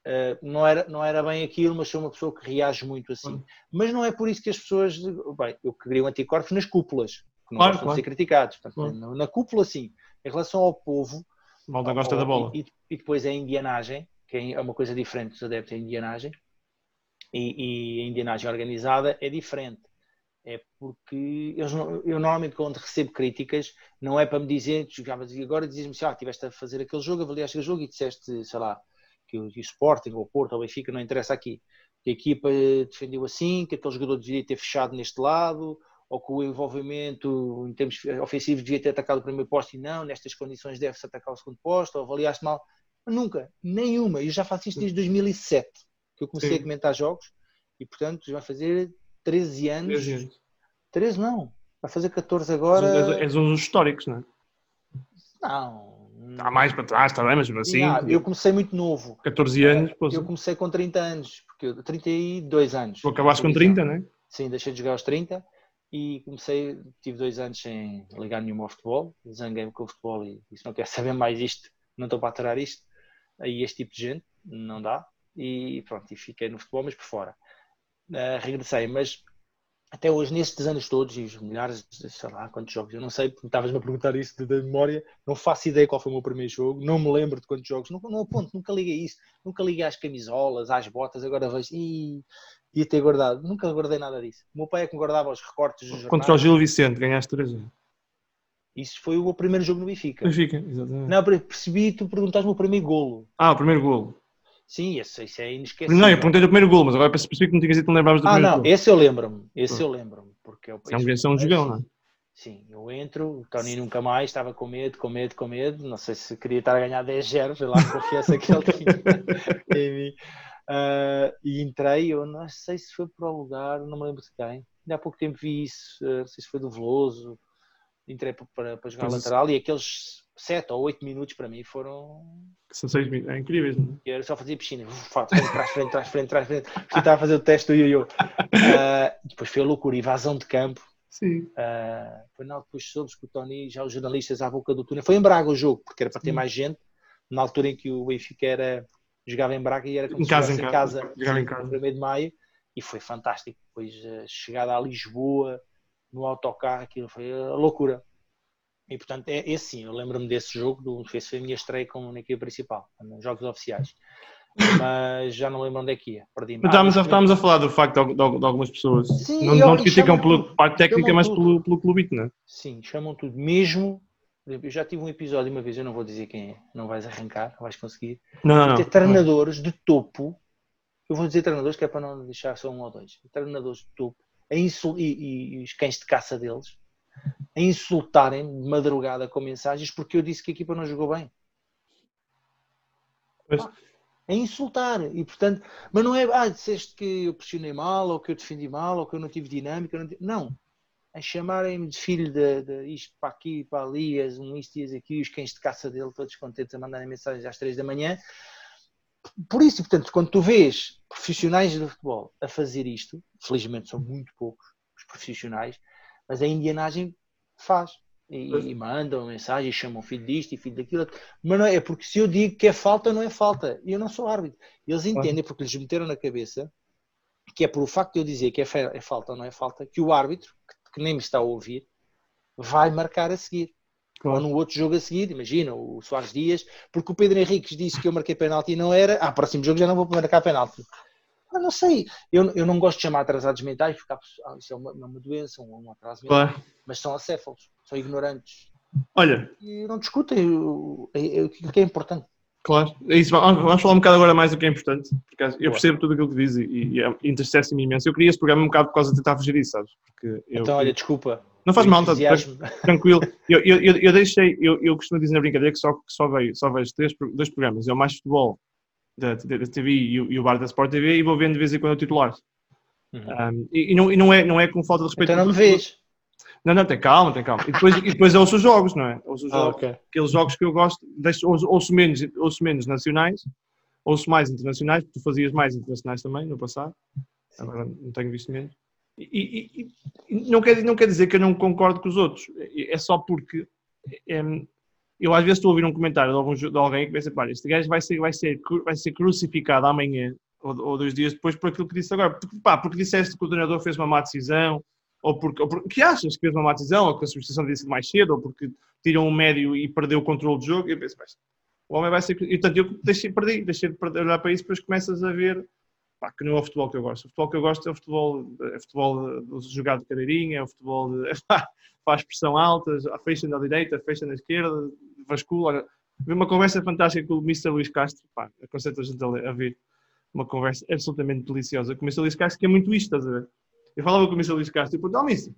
Uh, não, era, não era bem aquilo, mas sou uma pessoa que reage muito assim. Uhum. Mas não é por isso que as pessoas. Bem, eu criei anticorpos nas cúpulas, que não claro, gostam claro. de ser criticados. Portanto, na, na, cúpula, sim. Em relação ao povo, Malta gosta da bola. E, e, depois a indianagem, que é uma coisa diferente dos adeptos à indianagem. E, e, a indianagem organizada é diferente. É porque não, eu normalmente quando recebo críticas não é para me dizer, jogavas e agora dizes-me assim, ah, estiveste a fazer aquele jogo, avaliaste o jogo e disseste, sei lá, que o, o Sporting ou o Porto ou o Benfica não interessa aqui. Que a equipa defendeu assim, que aquele jogador devia ter fechado neste lado, ou que o envolvimento em termos ofensivos devia ter atacado o primeiro posto e não, nestas condições deve-se atacar o segundo posto, ou avaliaste mal. Nunca, nenhuma. Eu já faço isto desde 2007, que eu comecei Sim. a comentar jogos, e portanto vai fazer 13 anos. 13 anos. 13 não, vai fazer 14 agora. És um dos históricos, não é? Não. Está mais para trás, está bem, mas assim. Eu comecei muito novo. 14 anos. Eu, eu comecei com 30 anos, porque eu, 32 anos. Tu acabaste com 30, não é? Sim, deixei de jogar aos 30 e comecei, tive dois anos sem ligar nenhum ao futebol, zanguei-me com o futebol e disse não quero saber mais isto, não estou para aturar isto, aí este tipo de gente, não dá, e pronto, e fiquei no futebol, mas por fora. Uh, regressei, mas até hoje, nestes anos todos, e os milhares, sei lá quantos jogos, eu não sei, estavas-me a perguntar isso da memória, não faço ideia qual foi o meu primeiro jogo, não me lembro de quantos jogos, não, não aponto, nunca liguei isso, nunca liguei às camisolas, às botas, agora vejo, ih, ia ter guardado. Nunca guardei nada disso. O meu pai é que me guardava os recortes dos Contra o Gil Vicente, ganhaste 3 Isso foi o meu primeiro jogo no Benfica. Benfica, exatamente. Não, percebi, tu perguntaste-me o primeiro golo. Ah, o primeiro golo. Sim, esse, esse é inesquecível. Não, eu perguntei o primeiro golo, mas agora percebi que não tinhas dito que não lembravas do ah, primeiro não, esse eu lembro-me. Esse eu lembro-me. Porque é um, é um jogão, não é? Sim, eu entro, o Tony nunca mais, estava com medo, com medo, com medo. Não sei se queria estar a ganhar 10-0, sei lá a confiança que ele tinha em mim. Uh, e entrei, eu não sei se foi para o lugar, não me lembro de quem. Ainda há pouco tempo vi isso, uh, não sei se foi do Veloso. Entrei para, para, para jogar lateral e aqueles 7 ou 8 minutos para mim foram. São 6 minutos, é incrível, não é? Era só fazer piscina, fato, trás, frente, trás, frente, trás, frente. Porque estava a fazer o teste do yo-yo. Uh, depois foi a loucura, invasão de campo. Sim. Uh, foi na depois soube que o Tony, já os jornalistas à boca do túnel. Foi em Braga o jogo, porque era para ter Sim. mais gente. Na altura em que o Benfica era jogava em Braga e era como em se casa, em casa, casa, jogava em casa. no primeiro de maio e foi fantástico. Depois a chegada a Lisboa no autocarro, aquilo foi a loucura. E portanto, é esse sim, eu lembro-me desse jogo, do, esse foi a minha estreia com, na equipe principal, nos jogos oficiais. Mas já não lembro onde é que ia, perdi estávamos, a, estávamos a falar do facto de, de, de algumas pessoas sim, não, não criticam pela parte técnica, mas pelo, pelo clubite, não é? Sim, chamam tudo, mesmo eu já tive um episódio uma vez, eu não vou dizer quem é, não vais arrancar, vais conseguir. Não, não, ter treinadores de topo, eu vou dizer treinadores que é para não deixar só um ou dois, treinadores de topo, a insul e, e, e os cães de caça deles, a insultarem de madrugada com mensagens porque eu disse que a equipa não jogou bem. Mas... a insultar, e portanto, mas não é, ah, disseste que eu pressionei mal, ou que eu defendi mal, ou que eu não tive dinâmica, não, tive... não a chamarem-me de filho de, de, isto para aqui, para ali, um isto e aqui, os cães de caça dele, todos contentes a mandarem mensagens às três da manhã. Por isso, portanto, quando tu vês profissionais do futebol a fazer isto, felizmente são muito poucos os profissionais, mas a indianagem faz. E, e mandam mensagens, chamam filho disto e filho daquilo, mas não é, é porque se eu digo que é falta, não é falta. E eu não sou árbitro. Eles entendem porque lhes meteram na cabeça que é por o facto de eu dizer que é, é falta ou não é falta, que o árbitro, que nem me está a ouvir, vai marcar a seguir. Claro. Ou no outro jogo a seguir, imagina, o Soares Dias, porque o Pedro Henriques disse que eu marquei penalti e não era, ah, próximo jogo já não vou marcar penalti. Ah, não sei, eu, eu não gosto de chamar atrasados mentais, porque ah, isso é uma, uma doença, um, um atraso mental, claro. mas são acéfalos, são ignorantes. Olha. E não discutem o, o, o que é importante. Claro, é isso. Vamos falar um bocado agora mais do que é importante, porque eu percebo tudo aquilo que diz e, e, e interessa-me imenso. Eu queria este programa um bocado por causa de tentar fugir disso, sabes? Eu, então, olha, desculpa. Não faz mal, está tranquilo. Eu, eu, eu, deixei, eu, eu costumo dizer na brincadeira que só, que só, veio, só vejo três, dois programas: é o Mais Futebol da, da TV e o, e o Bar da Sport TV, e vou vendo de vez em quando o titular. Uhum. Um, e, e, não, e não, é, não é com falta de respeito. Então não me vês. Não, não, tem calma, tem calma. E depois, e depois ouço os jogos, não é? Ouço os ah, jogos, okay. aqueles jogos que eu gosto, deixo, ouço, ouço, menos, ouço menos nacionais, ouço mais internacionais, porque tu fazias mais internacionais também no passado, Sim. agora não tenho visto menos. E, e, e, não, quer, não quer dizer que eu não concordo com os outros, é só porque é, eu às vezes estou a ouvir um comentário de, algum, de alguém que pensa, pá, este gajo vai ser, vai ser, vai ser crucificado amanhã ou, ou dois dias depois por aquilo que disse agora, porque, pá, porque disseste que o treinador fez uma má decisão, ou porque, ou porque achas que fez uma má decisão, ou que a substituição devia ser mais cedo, ou porque tiram um médio e perdeu o controle do jogo. E eu penso, mas, o homem vai ser. E, portanto, eu deixei, perdi, deixei de olhar para isso, depois começas a ver pá, que não é o futebol que eu gosto. O futebol que eu gosto é o futebol, é o futebol jogado de cadeirinha, é o futebol de, faz pressão alta, fecha na direita, fecha na esquerda, vascula. Vi uma conversa fantástica com o Mr. Luís Castro, pá, aconselho a gente a, ver. Uma conversa absolutamente deliciosa com o Mr. Castro, que é muito isto, estás a ver? Eu falava com o Mr. Luís Castro, tipo, não, Mister,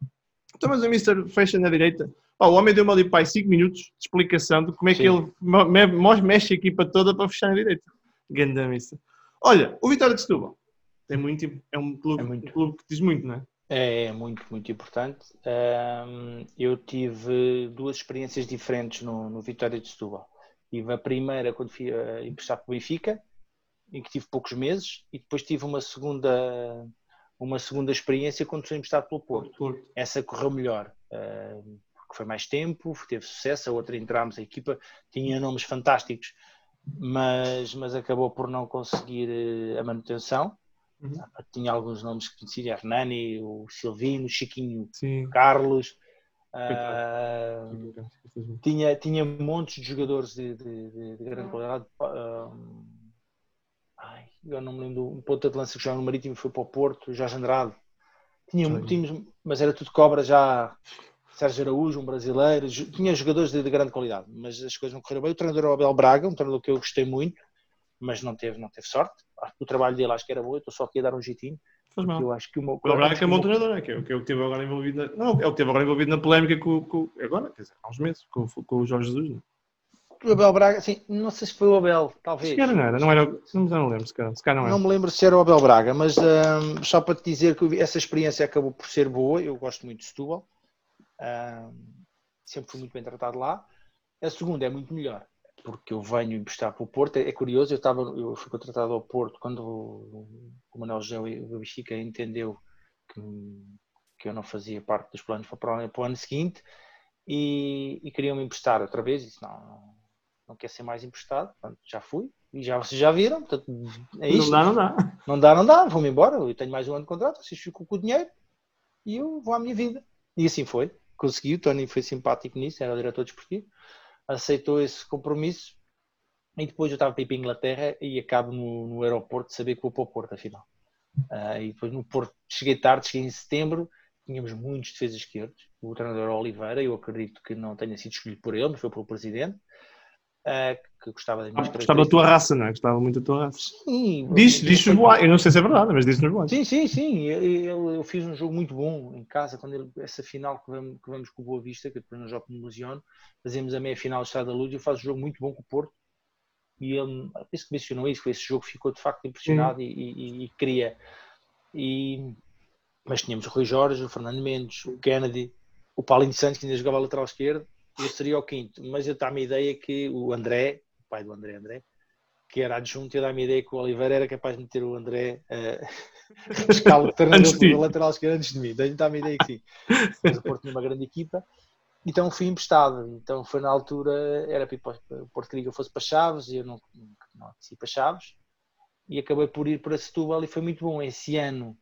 então, mas o Mister fecha na direita. Oh, o homem deu-me ali para 5 minutos de explicação de como é Sim. que ele mexe a equipa toda para fechar na direita. Ganda Mister. Olha, o Vitória de Setúbal tem muito, é um clube, é muito. Um clube que diz muito, não é? É, é muito, muito importante. Um, eu tive duas experiências diferentes no, no Vitória de Setúbal. Tive a primeira quando fui uh, emprestar para o Benfica, em que tive poucos meses, e depois tive uma segunda uma segunda experiência quando foi emprestado pelo Porto. Porto. Essa correu melhor, uh, porque foi mais tempo, teve sucesso. A outra entramos, a equipa tinha nomes fantásticos, mas, mas acabou por não conseguir uh, a manutenção. Uhum. Tinha alguns nomes que conhecia, Hernani, o Silvino, o Chiquinho, Sim. Carlos. Uh, tinha, tinha montes de jogadores de, de, de, de grande qualidade. Uh, eu não me lembro, um ponta de lança que jogava no Marítimo foi para o Porto, Jorge Andrade. Tinha, tínhamos, mas era tudo cobra já. Sérgio Araújo, um brasileiro, tinha jogadores de, de, grande qualidade, mas as coisas não correram bem. O treinador era o Abel Braga, um treinador que eu gostei muito, mas não teve, não teve sorte. O trabalho dele acho que era bom, eu estou só aqui a dar um jeitinho. Eu acho que o meu. O Braga é bom treinador, é que é o que esteve agora envolvido. Na, não, é o que esteve agora envolvido na polémica com, com agora, quer dizer, há uns meses, com, com o Jorge Jesus. Não? O Abel Braga, sim, não sei se foi o Abel, talvez. Se calhar não era, não era, não, não lembro, se calhar, se calhar não era. Não me lembro se era o Abel Braga, mas um, só para te dizer que essa experiência acabou por ser boa, eu gosto muito de Setúbal, um, sempre fui muito bem tratado lá. A segunda é muito melhor, porque eu venho emprestar para o Porto, é, é curioso, eu, estava, eu fui contratado ao Porto quando o, o Manuel José o Benfica entendeu que, que eu não fazia parte dos planos para o ano, para o ano seguinte, e, e queriam-me emprestar outra vez, e disse, não não quer ser mais emprestado, portanto, já fui, e já vocês já viram, portanto, é isto. Não dá, não dá. Não dá, não dá, vou-me embora, eu tenho mais um ano de contrato, vocês ficam com o dinheiro e eu vou à minha vida. E assim foi, consegui, o Tony foi simpático nisso, era o diretor desportivo, aceitou esse compromisso e depois eu estava para ir para a Inglaterra e acabo no, no aeroporto de saber que vou para o Porto, afinal. Uh, e depois no Porto, cheguei tarde, cheguei em setembro, tínhamos muitos defesas esquerdos, o treinador Oliveira, eu acredito que não tenha sido escolhido por ele, mas foi pelo presidente, Uh, que gostava das minhas ah, Gostava da tua raça, não é? Gostava muito da tua raça. Sim. Diz, diz nos boatos, eu não sei se é verdade, mas diz nos boatos. Sim, sim, sim. Eu, eu, fiz um jogo muito bom em casa, quando ele, essa final que vamos, que vamos com o Boa Vista, que depois no Jogo me ilusiono, fazemos a meia final do Estado da Luz e eu faço um jogo muito bom com o Porto. E ele, penso que mencionou isso, esse jogo ficou de facto impressionado e, e, e, queria. E, mas tínhamos o Rui Jorge, o Fernando Mendes, o Kennedy, o Paulinho Santos, que ainda jogava lateral esquerdo, eu seria o quinto, mas eu dá-me a ideia que o André, o pai do André André, que era adjunto, eu dá-me a ideia que o Oliveira era capaz de meter o André uh, escala treinador do lateral esquerdo antes de mim. Dá-me a ideia que sim. Mas o Porto tinha uma grande equipa. Então fui emprestado. Então foi na altura, era para o Porto queria que eu fosse para Chaves e eu não, não desci para Chaves. E acabei por ir para Setúbal e foi muito bom. Esse ano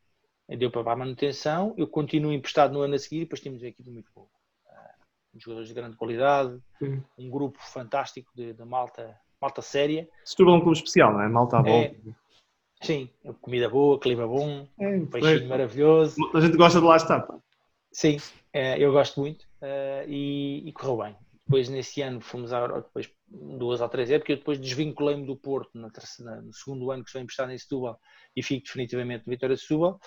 deu para a manutenção. Eu continuo emprestado no ano a seguir e depois tínhamos uma equipa muito boa jogadores de grande qualidade, Sim. um grupo fantástico de, de, malta, malta séria. Setúbal é um clube especial, não é? Malta à volta. É, Sim, comida boa, clima bom, É, peixinho maravilhoso. A gente gosta de lá estar, pá. Sim, eh, eu gosto muito eh, e, e correu bem. Depois, nesse ano, fomos Europa, depois duas ou três épocas, eu depois desvinculei-me do Porto na no segundo ano que estou emprestado em Setúbal e fico definitivamente no Vitória de Setúbal.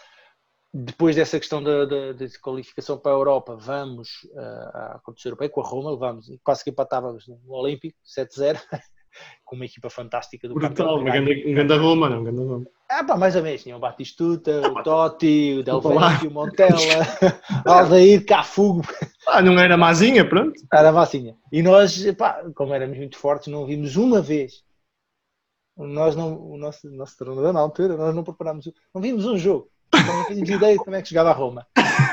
Depois dessa questão da, da, da qualificação para a Europa, vamos uh, à competição europeia com a Roma, levamos, quase que empatávamos no Olímpico, 7-0, com uma equipa fantástica do Brutal, um grande, um grande Roma, não, um grande Roma. Ah, pá, mais ou menos. Tinha o Batistuta, Ah, o Totti, o Del. Vecchio, o Montella, Aldair, Cafu, Ah, não era mazinha, pronto. era a massinha. E nós, pá, como éramos muito fortes, não vimos uma vez. Nós não, o nosso, o nosso treinador na altura, nós não preparámos, não vimos um jogo. Não tínhamos ideia de como é que jogava a Roma.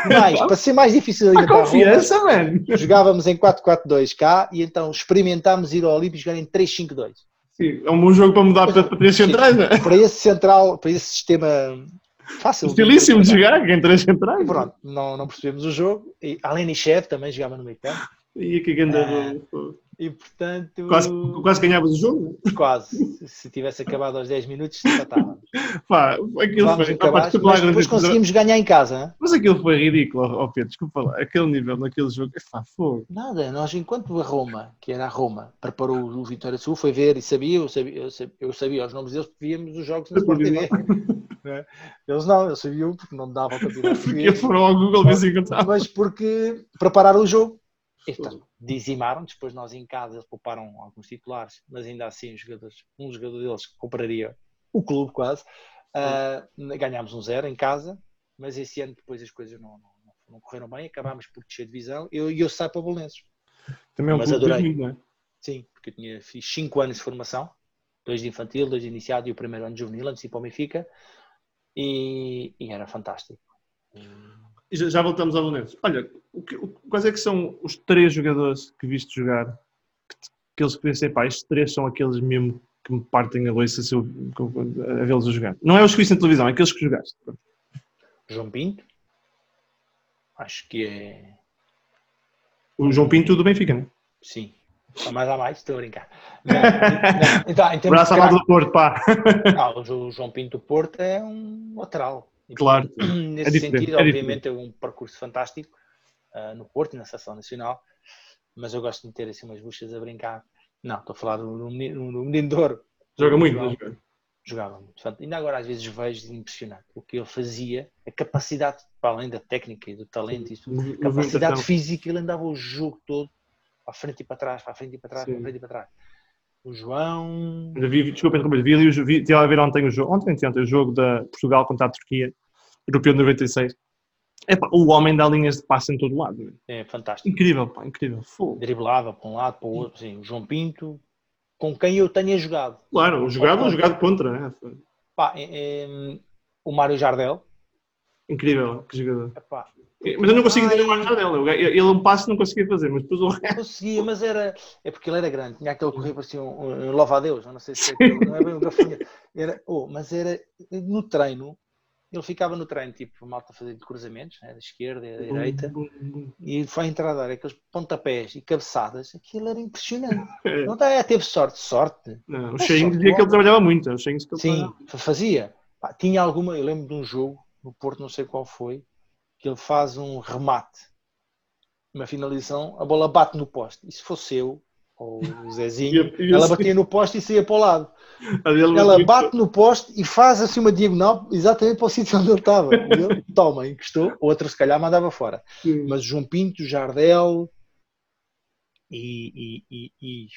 Mas, para ser mais difícil ainda A para a Roma, confiança, mano. jogávamos em 4-4-2 cá e então experimentámos ir ao Olímpico e jogar em 3-5-2. Sim, é um bom jogo para mudar para, para três centrais, não é? Para esse central, para esse sistema fácil. Estilíssimo de jogar, em três centrais. Pronto, não, não percebemos o jogo. E Aleni Chev também jogava no meio campo. E que grande Ah. E portanto, Quase, quase ganhavas o jogo. quase. Se tivesse acabado aos 10 minutos, já estava. Pá, aquilo Vamos foi. lá, mas depois grande- conseguimos ganhar em casa. hein? Mas aquilo foi ridículo, ó Pedro, desculpa lá. Aquele nível naquele jogo. Pá, fogo. Nada, nós enquanto a Roma, que era a Roma, preparou o Vitória Sul, foi ver e sabia, eu sabia, eu sabia, eu sabia os nomes deles porque víamos os jogos na Sport TV. Né? Eles não, eles sabiam porque não davam para tirar Porque foram ao Google ver se encontravam. mas porque prepararam o jogo. E, portanto, dizimaram, depois nós em casa eles pouparam alguns titulares, mas ainda assim os jogadores, um jogador deles compraria o clube quase. Ah, ganhámos um zero em casa, mas esse ano depois as coisas não, não, não correram bem, acabámos por descer de divisão e eu, eu saio para o Bolonenses. Também é um Mas clube adorei. 2000, não é? Sim, porque eu tinha, fiz 5 anos de formação, dois de infantil, dois de iniciado e o primeiro ano de juvenil, antes de ir para o Benfica, e, e era fantástico. Já, já voltamos ao Belenenses. Olha, o que- o- quais é que são os três jogadores que viste jogar? Que, que eles pensei, pá, estes três são aqueles mesmo que me partem a loiça se eu, a vê-los a jogar. Não é os que viste na televisão, é aqueles que jogaste. João Pinto, acho que é. O João Pinto do Benfica, né? Sim. A mais a mais, estou a brincar. Não, não, então, em termos Braço de do Porto, pá. O Jo- o João Pinto do Porto é um lateral. Claro. Nesse É sentido, é obviamente, é um percurso fantástico ah, no Porto e na Seleção Nacional. Mas eu gosto de ter assim umas buchas a brincar. Não, estou a falar do, do menino, do menino de ouro. Joga muito, não joga? Jogava muito. Portanto, ainda agora às vezes vejo impressionante o que ele fazia, a capacidade, para além da técnica e do talento, isso, Movi- capacidade física, ele andava o jogo todo para a frente e para trás, para a frente e para trás, para Sim. a frente e para trás. O João. Vi, desculpa interromper, vi, ali vi, tive a ver ontem o jogo, ontem, ontem, o jogo da Portugal contra a Turquia, europeu de 96. Epá, o homem dá linhas de passe em todo lado. É fantástico. Incrível, pá, incrível. Fogo. driblava para um lado, para o outro, sim, o João Pinto, com quem eu tenha jogado. Claro, jogado ou jogado contra, né? Pá, é- é, o Mário Jardel, Incrível, que jogador. epá, Mas eu não consigo entender mais nada dele. Ele ele um passe não conseguia fazer, mas depois o resto. conseguia, mas era. É porque ele era grande, tinha aquele correr parecia um, um louva a Deus, eu não sei se é aquele, não é bem um gafanhoto. Era, oh, mas era no treino, ele ficava no treino, tipo, malta fazia cruzamentos, né, da esquerda e da direita, e foi entrar a dar aqueles pontapés e cabeçadas, aquilo era impressionante. É. Não tá, é, teve sorte, sorte. Não, o só dizia que ele trabalhava muito. O Cheinho disse que ele Sim, fazia. Pá, tinha alguma, eu lembro de um jogo no Porto, não sei qual foi, que ele faz um remate, uma finalização, a bola bate no poste. E se fosse eu, ou o Zezinho, ela batia no poste e saía para o lado. Ela bate no poste e faz assim uma diagonal exatamente para o sítio onde ele estava. Ele toma, encostou, outro se calhar mandava fora. Sim. Mas João Pinto, Jardel e. e, e, e-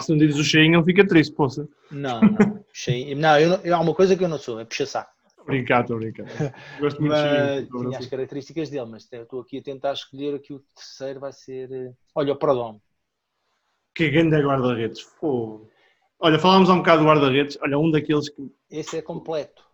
se não dizes o Cheinho, ele fica triste, poça. Não, não. Cheio- Não, eu não, há uma coisa que eu não sou, é puxa-saco. Brincar, estou a brincar. Gosto muito de Mas Cheinho. tinha as características dele, mas eu estou aqui a tentar escolher aqui o terceiro vai ser. eh, Olha, o Prodome. Que grande guarda-redes. Fogo. Olha, falámos há um bocado do guarda-redes. Olha, um daqueles que. Esse é completo.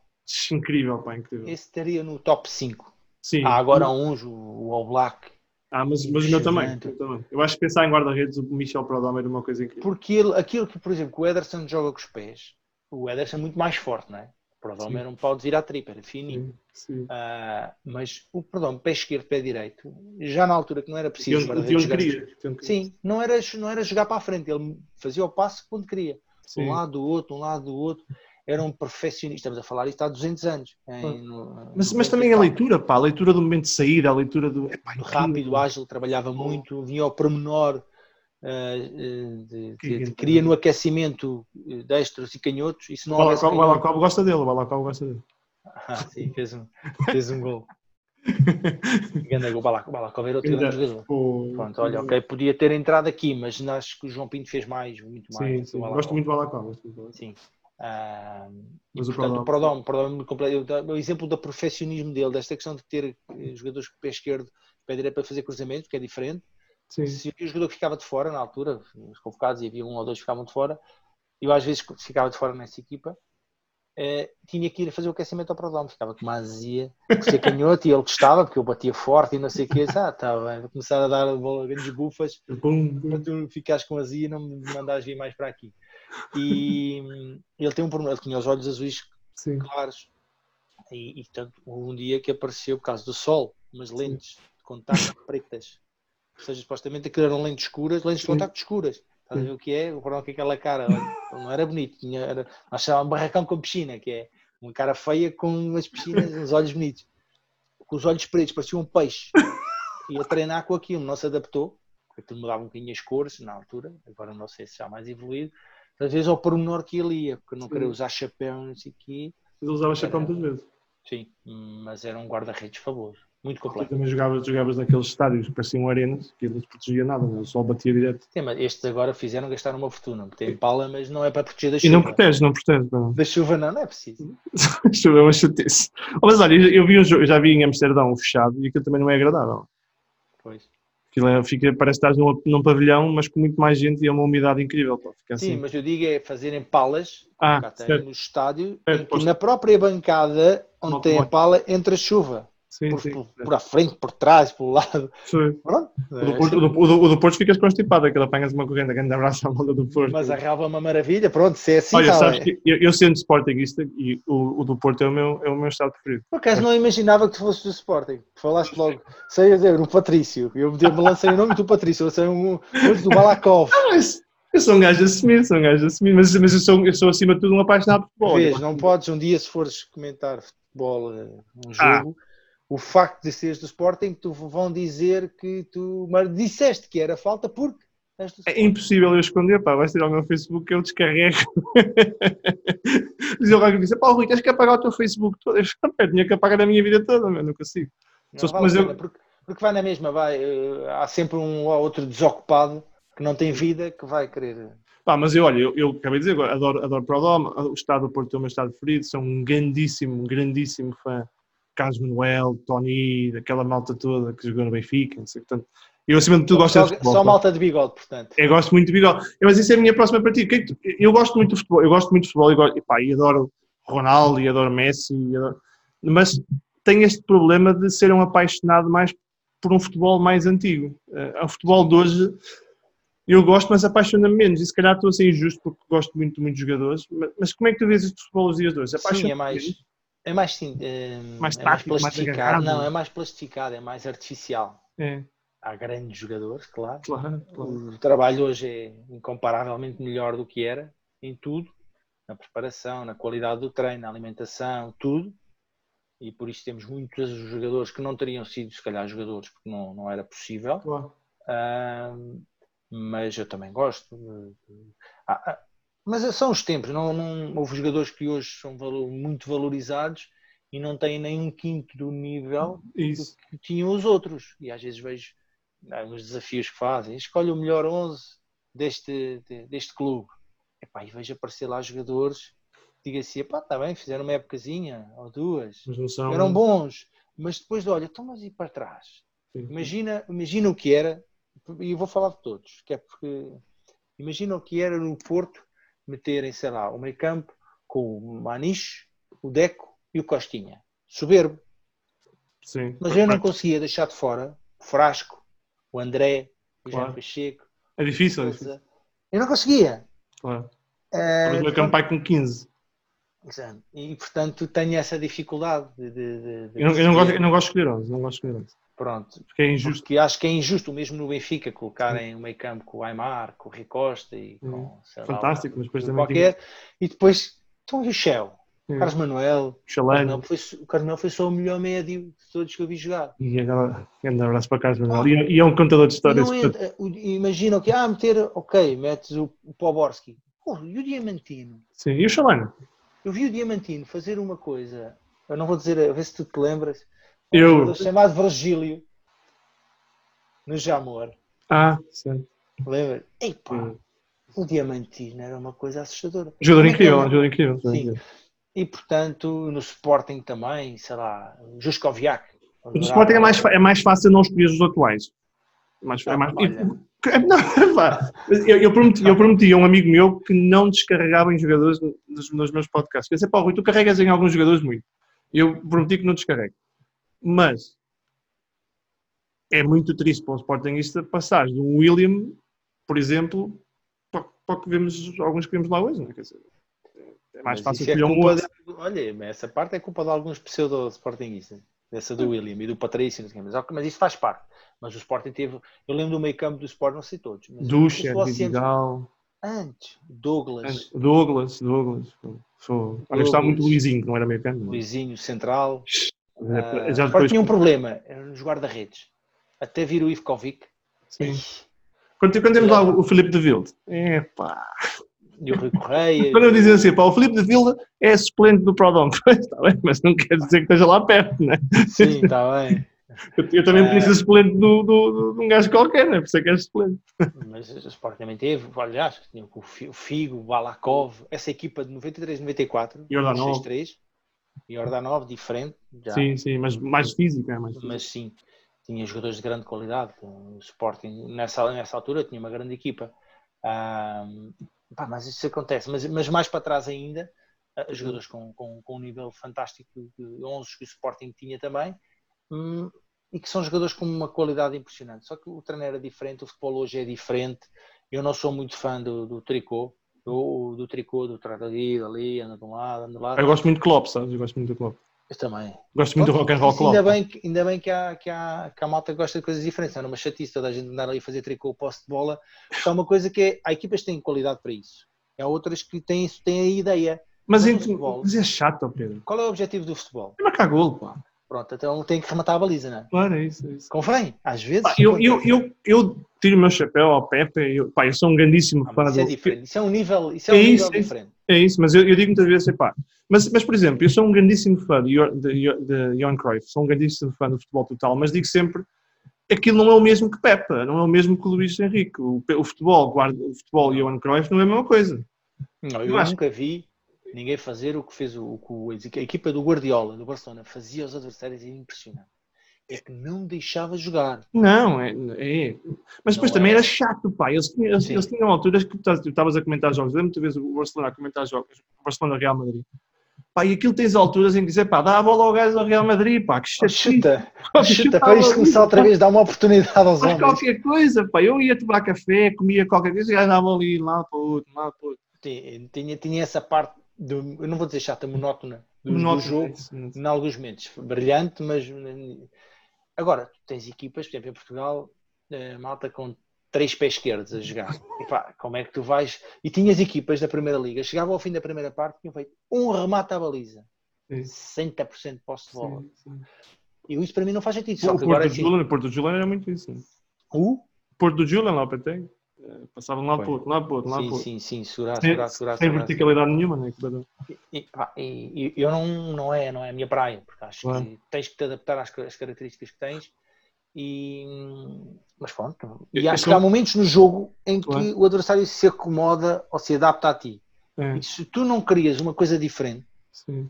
Incrível, pá, incrível. Esse estaria no top 5. Sim. Há agora uns, o All Black, Ah, mas, mas o meu também, eu também. Eu acho que pensar em guarda-redes, o Michel Prodome era uma coisa incrível. porque ele, aquilo que, por exemplo, o Ederson joga com os pés, o Ederson é muito mais forte, não é? O Prodome Sim. era um pau de virar tripa, era fininho. Sim, sim. Ah, mas o Prodome, pé esquerdo, pé direito, já na altura que não era preciso. Tião- o guarda-redes Tião jogar- queria. Sim, não era, não era jogar para a frente, ele fazia o passo quando queria. Sim. um lado do outro, um lado do outro. era um perfeccionista. Estamos a falar isto há 200 anos. Em, no, mas, mas também a leitura, pá, a leitura do momento de saída, a leitura do. Epá, rápido, ágil, trabalhava muito, vinha ao pormenor. Uh, de, de, de, queria no aquecimento destros e canhotos. Isso não o Balacob gosta dele, o Balacob gosta dele. Ah, sim, fez um, fez um gol. Ganda gol, era outro grande jogador. Pronto, olha, ok, podia ter entrado aqui, mas acho que o João Pinto fez mais, muito mais. Sim, sim. Gosto muito do Balakov. Sim. Ah, mas e, portanto, o Prodom, o Prodom o exemplo do perfeccionismo dele, desta questão de ter eh, jogadores com pé esquerdo, pé direito para fazer cruzamentos, que é diferente. Sim. Se um jogador que ficava de fora na altura, os convocados, e havia um ou dois que ficavam de fora, eu às vezes ficava de fora nessa equipa, Uh, tinha que ir fazer o aquecimento ao prodome, ficava com uma azia, por ser canhoto, e ele gostava, porque eu batia forte e não sei o que, ah, tá bem, vou começar a dar grandes bufas para tu ficares com azia e não me mandares vir mais para aqui. E ele tem um problema, ele tinha os olhos azuis Sim. claros, e, e portanto, um dia que apareceu, por causa do sol, umas lentes Sim. de contacto pretas, ou seja, supostamente aquilo eram lentes escuras, lentes de contacto escuras. Estás a ver o que é? O problema é aquela cara não era bonito, tinha, era, nós chamávamos barracão com piscina, que é uma cara feia com umas piscinas, uns olhos bonitos, com os olhos pretos, parecia um peixe. Ia treinar com aquilo, não se adaptou, porque mudava um bocadinho as cores na altura, agora não sei se já mais evoluído. Às vezes ao pormenor que ele ia, porque não queria usar chapéu, não sei o quê. Ele usava chapéu muitas vezes. Sim, mas era um guarda-redes fabuloso. Muito completo. também jogavas, jogavas naqueles estádios que pareciam arenas, que não se protegia nada, o sol batia direto. Sim, mas estes agora fizeram gastar uma fortuna. Tem pala, mas não é para proteger da chuva. E não protege, não protege. Não. Da chuva não, não é preciso. chuva é uma chatice. Oh, mas olha, eu, vi um jogo, eu já vi em Amsterdão fechado e aquilo também não é agradável. Pois. Aquilo é, fica, parece que estás num, num pavilhão, mas com muito mais gente e é uma umidade incrível. Pá, Sim, assim. mas eu digo é fazerem palas ah, no estádio, certo, na própria bancada onde tem a pala entra a chuva. Sim, por, sim. Por, por, a frente, por trás, por lado. Sim. Pronto. O, do Porto, o, do, o, do, o do Porto ficas constipado, aquele apanhas uma corrente, grande abraço à malda do Porto. Mas a Real é uma maravilha, pronto, se é assim. Olha, sabes é. que eu, eu sendo Sportingista e o, o do Porto é o meu, é o meu estado preferido. Por acaso não imaginava que tu fosses do Sporting. Falaste logo, sei a dizer, o Patrício. Eu me lancei o nome do Patrício, eu sei um, do Balakov. Ah, mas eu sou um gajo assumido, sou um gajo assumido, mas, mas eu, sou, eu sou acima de tudo um apaixonado por futebol. Vês, não podes um dia, se fores comentar futebol, eh, um ah. jogo. Ah o facto de seres do Sporting, tu vão dizer que tu mas disseste que era falta porque é impossível eu esconder, pá, vais tirar o meu Facebook que eu descarrego. Diz alguém que disse, pá, Rui, tens que apagar o teu Facebook todo. Eu tinha que apagar a minha vida toda, mas não consigo. Não, vale mas eu... porque, porque vai na mesma, vai, uh, há sempre um ou outro desocupado que não tem vida que vai querer. Pá, mas eu, olha, eu, eu acabei de dizer, adoro, adoro Prodome, o estado do Porto é o meu estado preferido, sou um grandíssimo, grandíssimo fã Carlos Manuel, Tony, aquela malta toda que jogou no Benfica, não sei, portanto, eu acima de tudo gosto só, de futebol. Só malta de bigode, portanto. Eu gosto muito de bigode. Mas isso é a minha próxima partida. Eu gosto muito de futebol, eu gosto muito de futebol e, gosto, adoro Ronaldo e adoro Messi, e adoro... mas tenho este problema de ser um apaixonado mais por um futebol mais antigo. Uh, o futebol de hoje eu gosto, mas apaixona-me menos. E se calhar estou a ser injusto porque gosto muito, muito de jogadores. Mas, mas como é que tu vês este futebol dos dias de hoje? Sim, é mais, é mais, sim, é, mais, é tático, mais plastificado. Mais não, é mais plastificado, é mais artificial. É. Há grandes jogadores, claro. Claro, claro. O trabalho hoje é incomparavelmente melhor do que era em tudo, na preparação, na qualidade do treino, na alimentação, tudo. E por isso temos muitos jogadores que não teriam sido, se calhar, jogadores, porque não, não era possível. Claro. Mas eu também gosto. Ah, mas são os tempos, não, não, houve jogadores que hoje são valor, muito valorizados e não têm nem um quinto do nível Isso. que tinham os outros. E às vezes vejo os desafios que fazem. Escolhe o melhor 11 deste, deste clube. Epá, e vejo aparecer lá jogadores diga assim, pá, está bem, fizeram uma épocazinha ou duas, são... eram bons, mas depois olha, estão mas ir para trás. Sim. Imagina, imagina o que era, e eu vou falar de todos, que é porque imagina o que era no Porto meterem, sei lá, o meio campo com o Maniche, o Deco e o Costinha. Soberbo. Sim, Mas eu não conseguia deixar de fora o Frasco, o André, o claro. Jean Pacheco. É difícil, é difícil. Eu não conseguia. Claro. Mas o campo vai com 15. Exato. E portanto tenho essa dificuldade de. de, de eu, não, eu, não gosto, eu não gosto de escolher 11, não gosto de escolher 11. Pronto. Porque é injusto. Porque acho que é injusto, mesmo no Benfica, colocarem o meio campo com o Aymar, com o Ricosta e com. Fantástico, lá, mas depois também. Qualquer, tem... E depois Então, e o Shell? Sim. Carlos Manuel. Carlos Manuel foi, o Carlos Manuel foi só o melhor médio de todos que eu vi jogar. E agora, grande abraço para Carlos Manuel. E, e é um contador de histórias. não entra- o- imagina que, ah, meter, ok, metes o, o Poborski. E o Diamantino? Sim. E o Chalane? Eu vi o Diamantino fazer uma coisa, eu não vou dizer, a ver se tu te lembras, um Eu- jogador chamado Virgílio, no Jamor. Ah, sim. Lembra? Ei pá, o Diamantino era uma coisa assustadora. Jogador é incrível, ele- jogador incrível. Sim. E portanto, no Sporting também, sei lá, Juskoviak. O Sporting é mais, é mais fácil não escolher os atuais. Mais, é Ah, mais, não, pá. eu, eu, prometi, eu prometi a um amigo meu que não descarregava em jogadores nos, nos meus podcasts. Eu disse, pá, Rui, tu carregas em alguns jogadores muito. Eu prometi que não descarrego. Mas é muito triste para o Sportingista passar de um William, por exemplo, para, para que vemos, alguns que vemos lá hoje. Não é? Quer dizer, é mais fácil é escolher um culpa outro. de- Olha, essa parte é culpa de alguns pseudo-sportinguistas. Essa do William e do Patrício, mas, mas isso faz parte. Mas o Sporting teve. Eu lembro do meio campo do Sporting, não sei todos. Ducha, Vidigal, Antes, Douglas, Douglas, Douglas. Sou, olha, eu gostava muito do Luizinho, que não era meio campo. Luizinho, Central. Já Ah, o depois. Tinha um problema, nos guarda-redes. Até vir o Ivkovic Sim. Quando, quando temos lá o Filipe de Vilde, é pá. e o Rui Correia. Quando eu dizia assim, pá, o Filipe de Vilde é suplente do Prodom. Pois, está bem, mas não quer dizer que esteja lá perto, né? Sim, está bem. Eu, eu também podia Ah. ser suplente do, do, do- de um gajo qualquer, né? Por isso é que é suplente. Mas o Sporting também teve, aliás, tinha o Fi- o Figo, o Balakov, essa equipa de 93, 94, Jordanov. 6-3, e Jordanov, diferente, já, Sim, sim, mas mais físico, é mais físico. mas sim, tinha jogadores de grande qualidade. O Sporting, nessa, nessa altura, tinha uma grande equipa. Ahm, pá, mas isso acontece, mas, mas mais para trás ainda, ah, jogadores com, com, com um nível fantástico de 11 que o Sporting tinha também, hum, e que são jogadores com uma qualidade impressionante. Só que o treino era diferente, o futebol hoje é diferente. Eu não sou muito fã do, do tricô, do, do tricô, do trata ali, anda de um lado, anda de lado. Eu gosto muito de Klopp, sabes? Eu gosto muito do Klopp. Eu também. Gosto muito do rock and roll Klopp. Ainda bem, que, ainda bem que, há, que, há, que a malta gosta de coisas diferentes. Não é uma chatice toda a gente andar ali a fazer tricô posse de bola. Há uma coisa que é, há equipas que têm qualidade para isso. Há outras que têm, têm a ideia. Mas, Mas futebol- mas é chato, Pedro. Qual é o objetivo do futebol? É marcar golo, pá. Pronto, então tem que rematar a baliza, não é? Claro, é isso. É isso. Convém, às vezes. Pá, eu, eu, eu, eu tiro o meu chapéu ao Pepe. Eu, pá, eu sou um grandíssimo Ah, fã isso é diferente. Isso é um nível, isso é um É nível isso, é isso. diferente. É isso, mas eu, eu digo muitas vezes, epá, mas, mas por exemplo, eu sou um grandíssimo fã de, de, de Johan Cruyff, sou um grandíssimo fã do futebol total, mas digo sempre, aquilo não é o mesmo que Pepe, não é o mesmo que Luís Henrique, o, o futebol, guarda, o futebol e Johan Cruyff não é a mesma coisa. Não, Eu eu acho- nunca vi ninguém fazer o que fez o, o a equipa do Guardiola, do Barcelona, fazia aos adversários, é impressionante. É que não deixava jogar. Não, é, é. mas depois Não também é. era chato, pá, eles tinham, eles, eles tinham alturas que tu estavas a comentar jogos, lembro-te vezes o Barcelona a comentar jogos, o Barcelona Real Madrid, pá, e aquilo tens alturas em que dizer, pá, dá a bola ao gajo ao Real Madrid, pá, que Oh, chuta, Pá, chuta, chuta para isto começar outra vez, dá uma oportunidade aos Faz homens. qualquer coisa, pá. Eu ia tomar café, comia qualquer coisa e andava ali, lá para o outro, lá para o outro. Tinha, tinha essa parte, do, eu não vou dizer chata, monótona do, do Monótono, jogo, é é em alguns momentos. Brilhante, mas. Agora, tu tens equipas, por exemplo, em Portugal, eh, malta com três pés esquerdos a jogar. E pá, como é que tu vais. E tinhas equipas da Primeira Liga, chegava ao fim da primeira parte, tinham feito um remate à baliza, Sim, 60% de posse de bola. sim, sim. E isso para mim não faz sentido. Só O que agora Porto é do assim, Julian, o Porto do Julian era muito isso. né? o Porto do Julian lá para ter. Passavam lá Foi. para o outro, lá para o outro, lá para o Sim, sim, sim, segurar, Sem, segurar, segurar. sem verticalidade nenhuma, né? E, pá, e- eu não, não, é, não é a minha praia, porque acho Claro. que tens que te adaptar às, às características que tens. E, mas pronto. E Eu- acho eu que há momentos no jogo em que Claro. o adversário se acomoda ou se adapta a ti. É, E se tu não crias uma coisa diferente, sim.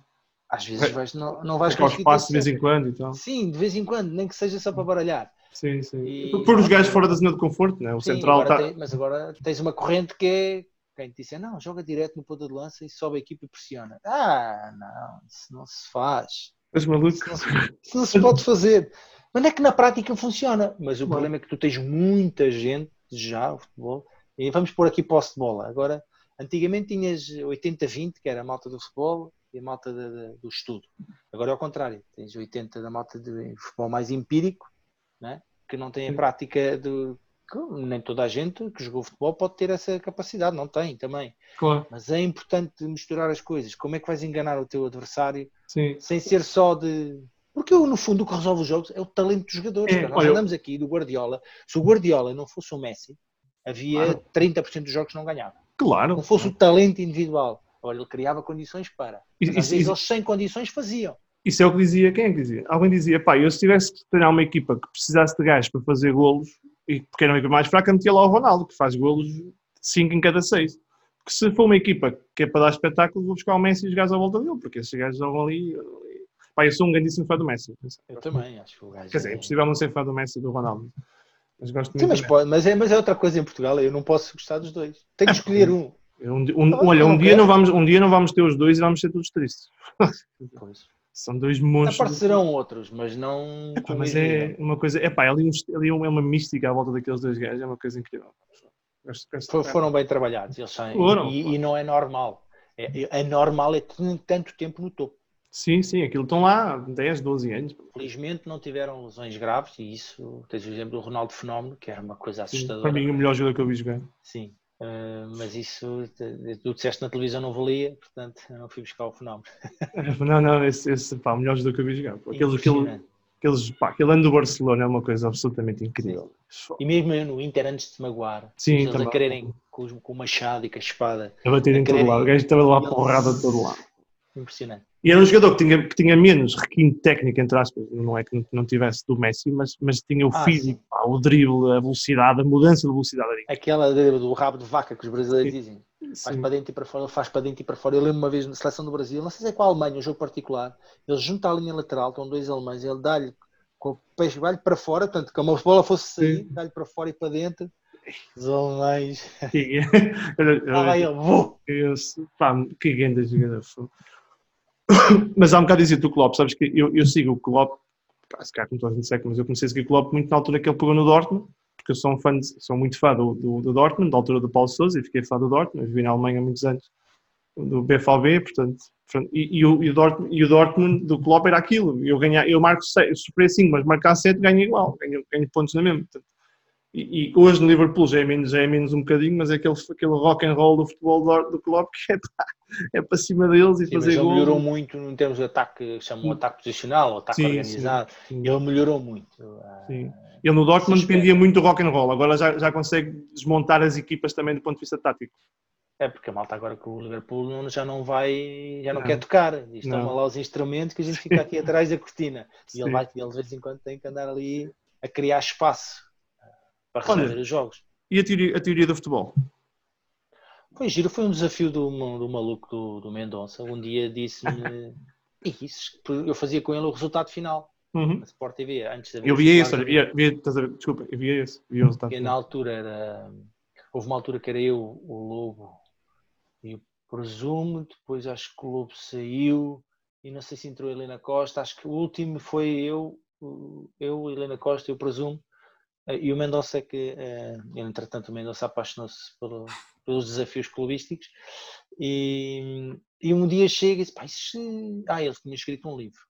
às vezes É. vais, não, não vais ao conseguir. espaço de vez em quando e tal. Sim, de vez em quando, nem que seja só para baralhar. Sim, sim. E- Pôr os gajos fora da zona de conforto, né? O Sim, central está. tem- mas agora tens uma corrente que é quem te disse, não, joga direto no ponta de lança e sobe a equipe e pressiona. Ah, não, isso não se faz. És maluco? Isso não, se, isso não se pode fazer. Mas não é que na prática funciona. Mas o Claro. problema é que tu tens muita gente já, o futebol, e vamos pôr aqui posse de bola. Agora, antigamente tinhas 80-20, que era a malta do futebol e a malta da- da- do estudo. Agora é ao contrário, tens 80 da malta de futebol mais empírico, né? que não tem a prática do, que nem toda a gente que jogou futebol pode ter essa capacidade, não tem também. Claro. Mas é importante misturar as coisas. Como é que vais enganar o teu adversário Sim. sem ser só de. Porque no fundo o que resolve os jogos é o talento dos jogadores. É. Nós andamos aqui do Guardiola. Se o Guardiola não fosse o Messi, havia Claro. 30% dos jogos que não ganhava. Claro. Não fosse o talento individual. Olha, ele criava condições para. Mas às Isso- vezes isso- eles sem condições faziam. Isso é o que dizia, quem é que dizia? Alguém dizia, pá, eu se tivesse que treinar uma equipa que precisasse de gajos para fazer golos, e porque era uma equipa mais fraca, metia lá o Ronaldo, que faz golos 5 em cada 6. Porque se for uma equipa que é para dar espetáculo, vou buscar o Messi e os gajos à volta dele, porque esses gajos jogam ali. Pá, eu sou um grandíssimo fã do Messi. Eu também, acho que o gajo. Quer dizer, é impossível não ser fã do Messi e do Ronaldo. Mas gosto Sim, mas, pode, mas, é, mas é outra coisa em Portugal, eu não posso gostar dos dois. Tenho que escolher um. Um, um- olha, um dia, não vamos, um dia não vamos ter os dois e vamos ser todos tristes. Pois. São dois monstros. Aparecerão outros, mas não. Epá, mas é uma coisa, é pá, ali, ali é uma mística à volta daqueles dois gajos, é uma coisa incrível. Gosto- gosto- For- Foram bem trabalhados, eles são, Foram. e, e não é normal. É, é normal é ter tanto tempo no topo. Sim, sim, aquilo estão lá há 10, 12 anos. Felizmente não tiveram lesões graves e isso, tens o exemplo do Ronaldo Fenómeno, que era uma coisa Sim, assustadora. para mim, o melhor jogador que eu vi jogar. Sim, eh, mas isso tu disseste na televisão não valia, portanto não fui buscar o Fenómeno. Não, não, esse, esse pá, o melhor jogador que eu vi jogar. Aquele, Impressionante. aqueles, pá, aquele ano do Barcelona é uma coisa absolutamente incrível. E mesmo eu no Inter antes de se magoar, Sim, eles a quererem com, com o machado e com a espada, A bater em todo lado. O gajo estava lá porrada de todo lado. Impressionante. E era um jogador que tinha, que tinha menos requinte técnico, entre aspas, não é que não, tivesse do Messi, mas, mas tinha o Ah, físico, pá, o drible, a velocidade, a mudança de velocidade. Era Aquela do rabo de vaca que os brasileiros dizem, incrível. faz Sim. para dentro e para fora, faz para dentro e para fora. Eu lembro uma vez na seleção do Brasil, não sei se é com a Alemanha, um jogo particular, ele junta a linha lateral, estão dois alemães, ele dá-lhe com o peixe, vai-lhe para fora, portanto, como a bola fosse sair, dá-lhe para fora e para dentro. Os alemães. Que- vai ele, vou! Pá, que grande jogador foi. Mas há um bocado dizia tu Klopp, sabes que eu, eu sigo o Klopp, pá, se calhar como toda a gente segue, mas eu comecei a seguir o Klopp muito na altura que ele pegou no Dortmund, porque eu sou um fã, de- sou muito fã do, do, do Dortmund, da altura do Paulo Sousa, e fiquei fã do Dortmund, eu vivi na Alemanha há muitos anos, do BFAB, portanto, e, e o, e, o Dortmund, e o Dortmund do Klopp era aquilo, eu, ganhar, eu marco 6, superei 5, mas marcar 7 ganho igual, ganho, ganho pontos na mesma, portanto, e, e hoje no Liverpool já é, menos, já é menos um bocadinho, mas é aquele, aquele rock and roll do futebol do, do Klopp que é para, é para cima deles e Sim, mas fazer ele gol. melhorou muito em termos de ataque, chamam Sim. ataque posicional, ou ataque Sim, organizado. sim, Ele melhorou muito. Ah, sim. Ele no Dortmund dependia muito do rock and roll, agora já, já consegue desmontar as equipas também do ponto de vista tático. É porque a malta agora com o Liverpool não- já não vai, já não, Não. quer tocar. Diz, Não. toma lá os instrumentos que a gente fica aqui atrás da cortina. E ele, vai, ele de vez em quando tem que andar ali a criar espaço para resolver os jogos. E a teoria, a teoria do futebol? Foi giro, foi um desafio do, do maluco do, do Mendonça. Um dia disse-me. "E isso, eu fazia com ele o resultado final Uhum. Sport TV, antes Eu via olha, da via, desculpa, eu via esse. Via o resultado. Na altura era. Houve uma altura que era eu, o Lobo e o Presumo, depois acho que o Lobo saiu e não sei se entrou a Helena Costa. Acho que o último foi eu, eu, Helena Costa e o Presumo. Eh, E o Mendonça é que, eh, entretanto, o Mendonça apaixonou-se pelo- pelos desafios clubísticos e, e um dia chega e diz: Pá, isso... Ah, ele tinha escrito um livro.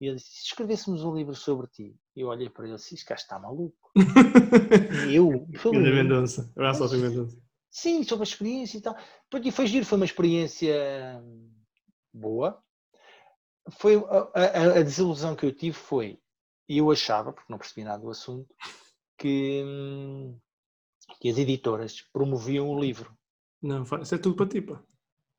E ele disse: Se escrevêssemos um livro sobre ti, e eu olhei para ele e disse: Este gajo está maluco. E eu, mim, Mendonça. Abraço ao Mendonça. Sim, sobre a experiência e tal. Porque foi giro, foi uma experiência boa. Foi a, a- a desilusão que eu tive foi, e eu achava, porque não percebi nada do assunto, que, hum, que as editoras promoviam o livro, Não, isso é tudo para ti, pá.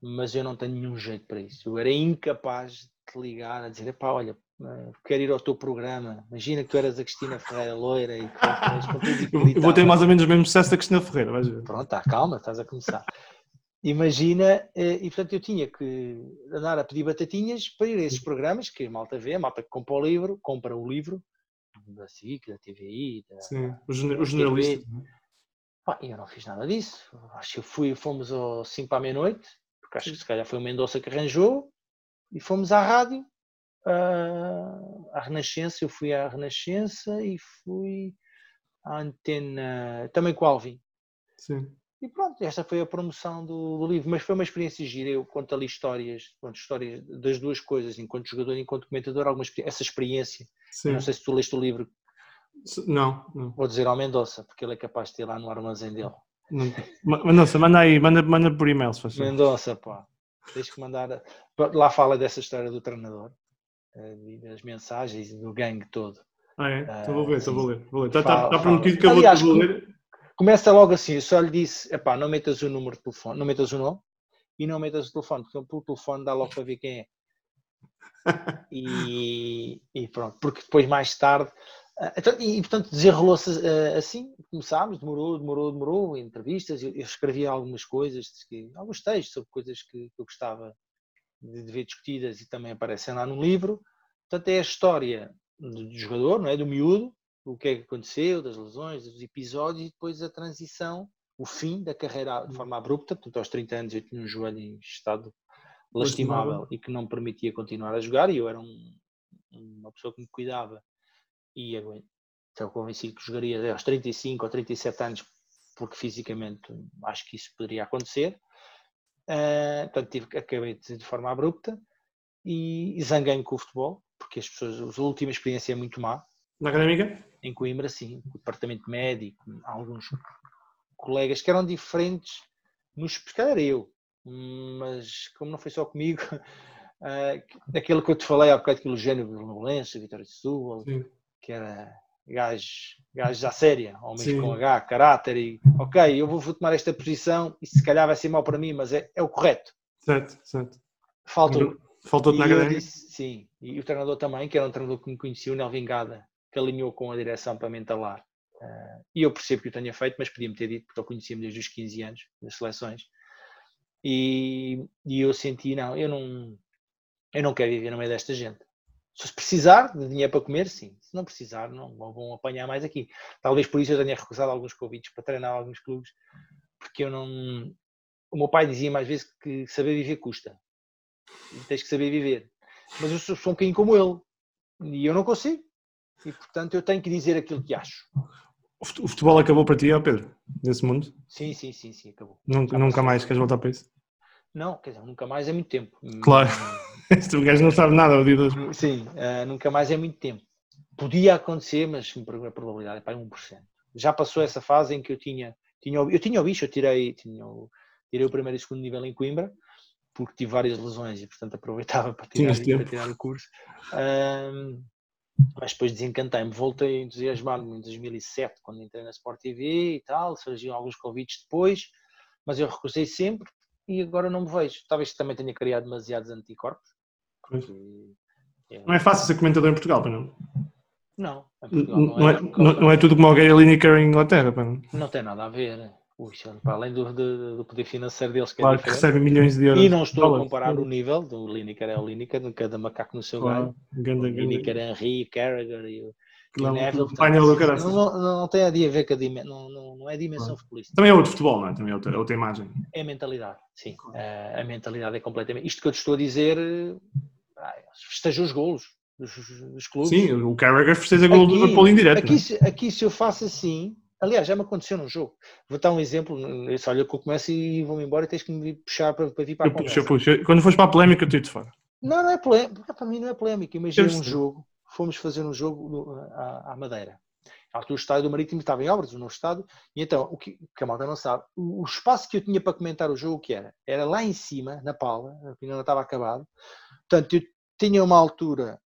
mas eu não tenho nenhum jeito para isso. Eu era incapaz de te ligar a dizer, epá, olha, eh, quero ir ao teu programa. Imagina que tu eras a Cristina Ferreira loira e Eu, vou ter mais ou menos o mesmo sucesso da Cristina Ferreira, vais ver. Pronto, tá, calma, estás a começar. Imagina, eh, e portanto eu tinha que andar a pedir batatinhas para ir a esses programas que a malta vê, a malta que compra o livro, compra o livro da SIC, da TVI, da, Sim, jornalistas. não é? Eu não fiz nada disso. Acho que fui, fomos ao 5 para a meia-noite, porque acho que se calhar foi o Mendonça que arranjou, e fomos à rádio, ah, à Renascença. Eu fui à Renascença e fui à antena, também com o Alvin. Sim. E pronto, esta foi a promoção do, do livro, mas foi uma experiência gira. Eu conto ali histórias, conto histórias das duas coisas, enquanto jogador e enquanto comentador, alguma essa experiência. Sim. Não sei se tu leste o livro Não, não. Vou dizer ao Mendonça, porque ele é capaz de ter lá no armazém dele. Mendonça, manda aí, manda, manda por e-mail, se faz. Mendonça, pá. Tens que mandar. Lá fala dessa história do treinador, eh, das mensagens e do gangue todo. Ah, é? Então vou ver, Ah, então vou ler. Vou ler. Está, Fala- está, prometido que eu vou, vou ler. Começa logo assim, eu só lhe disse, epá, não metas o número de telefone, não metas o nome e não metas o telefone, porque pelo telefone dá logo para ver quem é. E, e pronto, porque depois mais tarde, ah, então, e, portanto desenrolou-se ah, assim, começámos, demorou, demorou, demorou, entrevistas, eu, eu escrevia algumas coisas, alguns textos sobre coisas que, eu gostava de, de ver discutidas e também aparecem lá no livro. Portanto, é a história do, do jogador, não é? do miúdo, o que é que aconteceu, das lesões, dos episódios e depois a transição, o fim da carreira de forma abrupta. Portanto, aos 30 anos eu tinha um joelho em estado lastimável e que não me permitia continuar a jogar e eu era um- uma pessoa que me cuidava e aguento. Estou convencido que jogaria aos 35 ou 37 anos porque fisicamente acho que isso poderia acontecer. Ah, portanto, tive, acabei de, de forma abrupta e zanguei-me com o futebol, porque as pessoas, a última experiência é muito má. Na académica? Em Coimbra, sim, o departamento médico, alguns colegas que eram diferentes, nos, se calhar era eu, mas como não foi só comigo, ah, aquele que eu te falei há bocado, aquele Eugênio Benevolência, Vitória de Sul, que era gajos, gajos à séria, homens Sim. com H, caráter, e ok, eu vou, tomar esta posição e se calhar vai ser mal para mim, mas é, é o correto. Certo, certo. Faltou. Faltou-te na disse, sim, e o treinador também, que era um treinador que me conhecia, o Nelvin Gada, que alinhou com a direção para me entalar. Ah, e eu percebo que o tenha feito, mas podia-me ter dito, porque eu conhecia-me desde os 15 anos, das seleções. E, e eu senti, não, eu não, eu não quero viver no meio desta gente. Se precisar de dinheiro para comer, sim. Se não precisar, não vão apanhar mais aqui. Talvez por isso eu tenha recusado alguns convites para treinar alguns clubes, porque eu não. O meu pai dizia mais vezes que saber viver custa. E tens que saber viver. Mas eu sou, sou um bocadinho como ele. E eu não consigo. E portanto eu tenho que dizer aquilo que acho. O fut- O futebol acabou para ti, ó Pedro? Nesse mundo? Sim, sim, sim, sim, acabou. Nunca, Já nunca mais queres voltar para isso? Não, quer dizer, nunca mais é muito tempo. Claro. Este gajo não sabe nada, o dia. Sim, ah, nunca mais é muito tempo. Podia acontecer, mas a probabilidade é para 1%. Já passou essa fase em que eu tinha, tinha o- eu tinha o bicho, eu tirei, tinha o, tirei o primeiro e segundo nível em Coimbra, porque tive várias lesões e portanto aproveitava para tirar, para tirar o curso. Ahm, mas depois desencantei-me, voltei a entusiasmar-me em 2007, quando entrei na Sport TV e tal, surgiam alguns convites depois, mas eu recusei sempre e agora não me vejo. Talvez também tenha criado demasiados anticorpos. Eu- Não é fácil ser comentador em Portugal, pá, não. não, Portugal Não, não, é, não, não é tudo como o Gary Lineker em Inglaterra, pá, não. não tem nada a ver. Ui, para além do, do, do poder financeiro deles, que é Claro que diferente. recebe milhões de euros. E não estou a Dólares. comparar o nível do Lineker, é o Lineker, cada macaco no seu Claro. galho. Lineker, Henry, Carragher e o e Não, Neville. um não, não, não tem a ver com a dimensão, não, não, não é dimensão Claro. futebolística. Também é outro futebol, não é? Também é outra, é outra imagem. É a mentalidade, sim. Eh, a mentalidade é completamente. Isto que eu te estou a dizer, ai, festeja os golos dos, dos clubes. Sim, o Carragher festeja gol do Liverpool em direto. Aqui, se- aqui se eu faço assim, aliás, já me aconteceu num jogo. Vou dar um exemplo. Disse, olha, que eu começo e vou-me embora e tens que me puxar para, para vir para a Eu puxo, eu puxo. Quando fores para a polémica, eu tiro-te fora. Não, não é polémica. Para mim não é polémica. Imagina um jogo. Fomos fazer um jogo no- à, à Madeira. À altura o estádio do Marítimo estava em obras, o novo estádio. E então, o que, o que a malta não sabe, o, o espaço que eu tinha para comentar o jogo, que era? Era lá em cima, na pala, ainda não estava acabado. Portanto, eu tinha uma altura,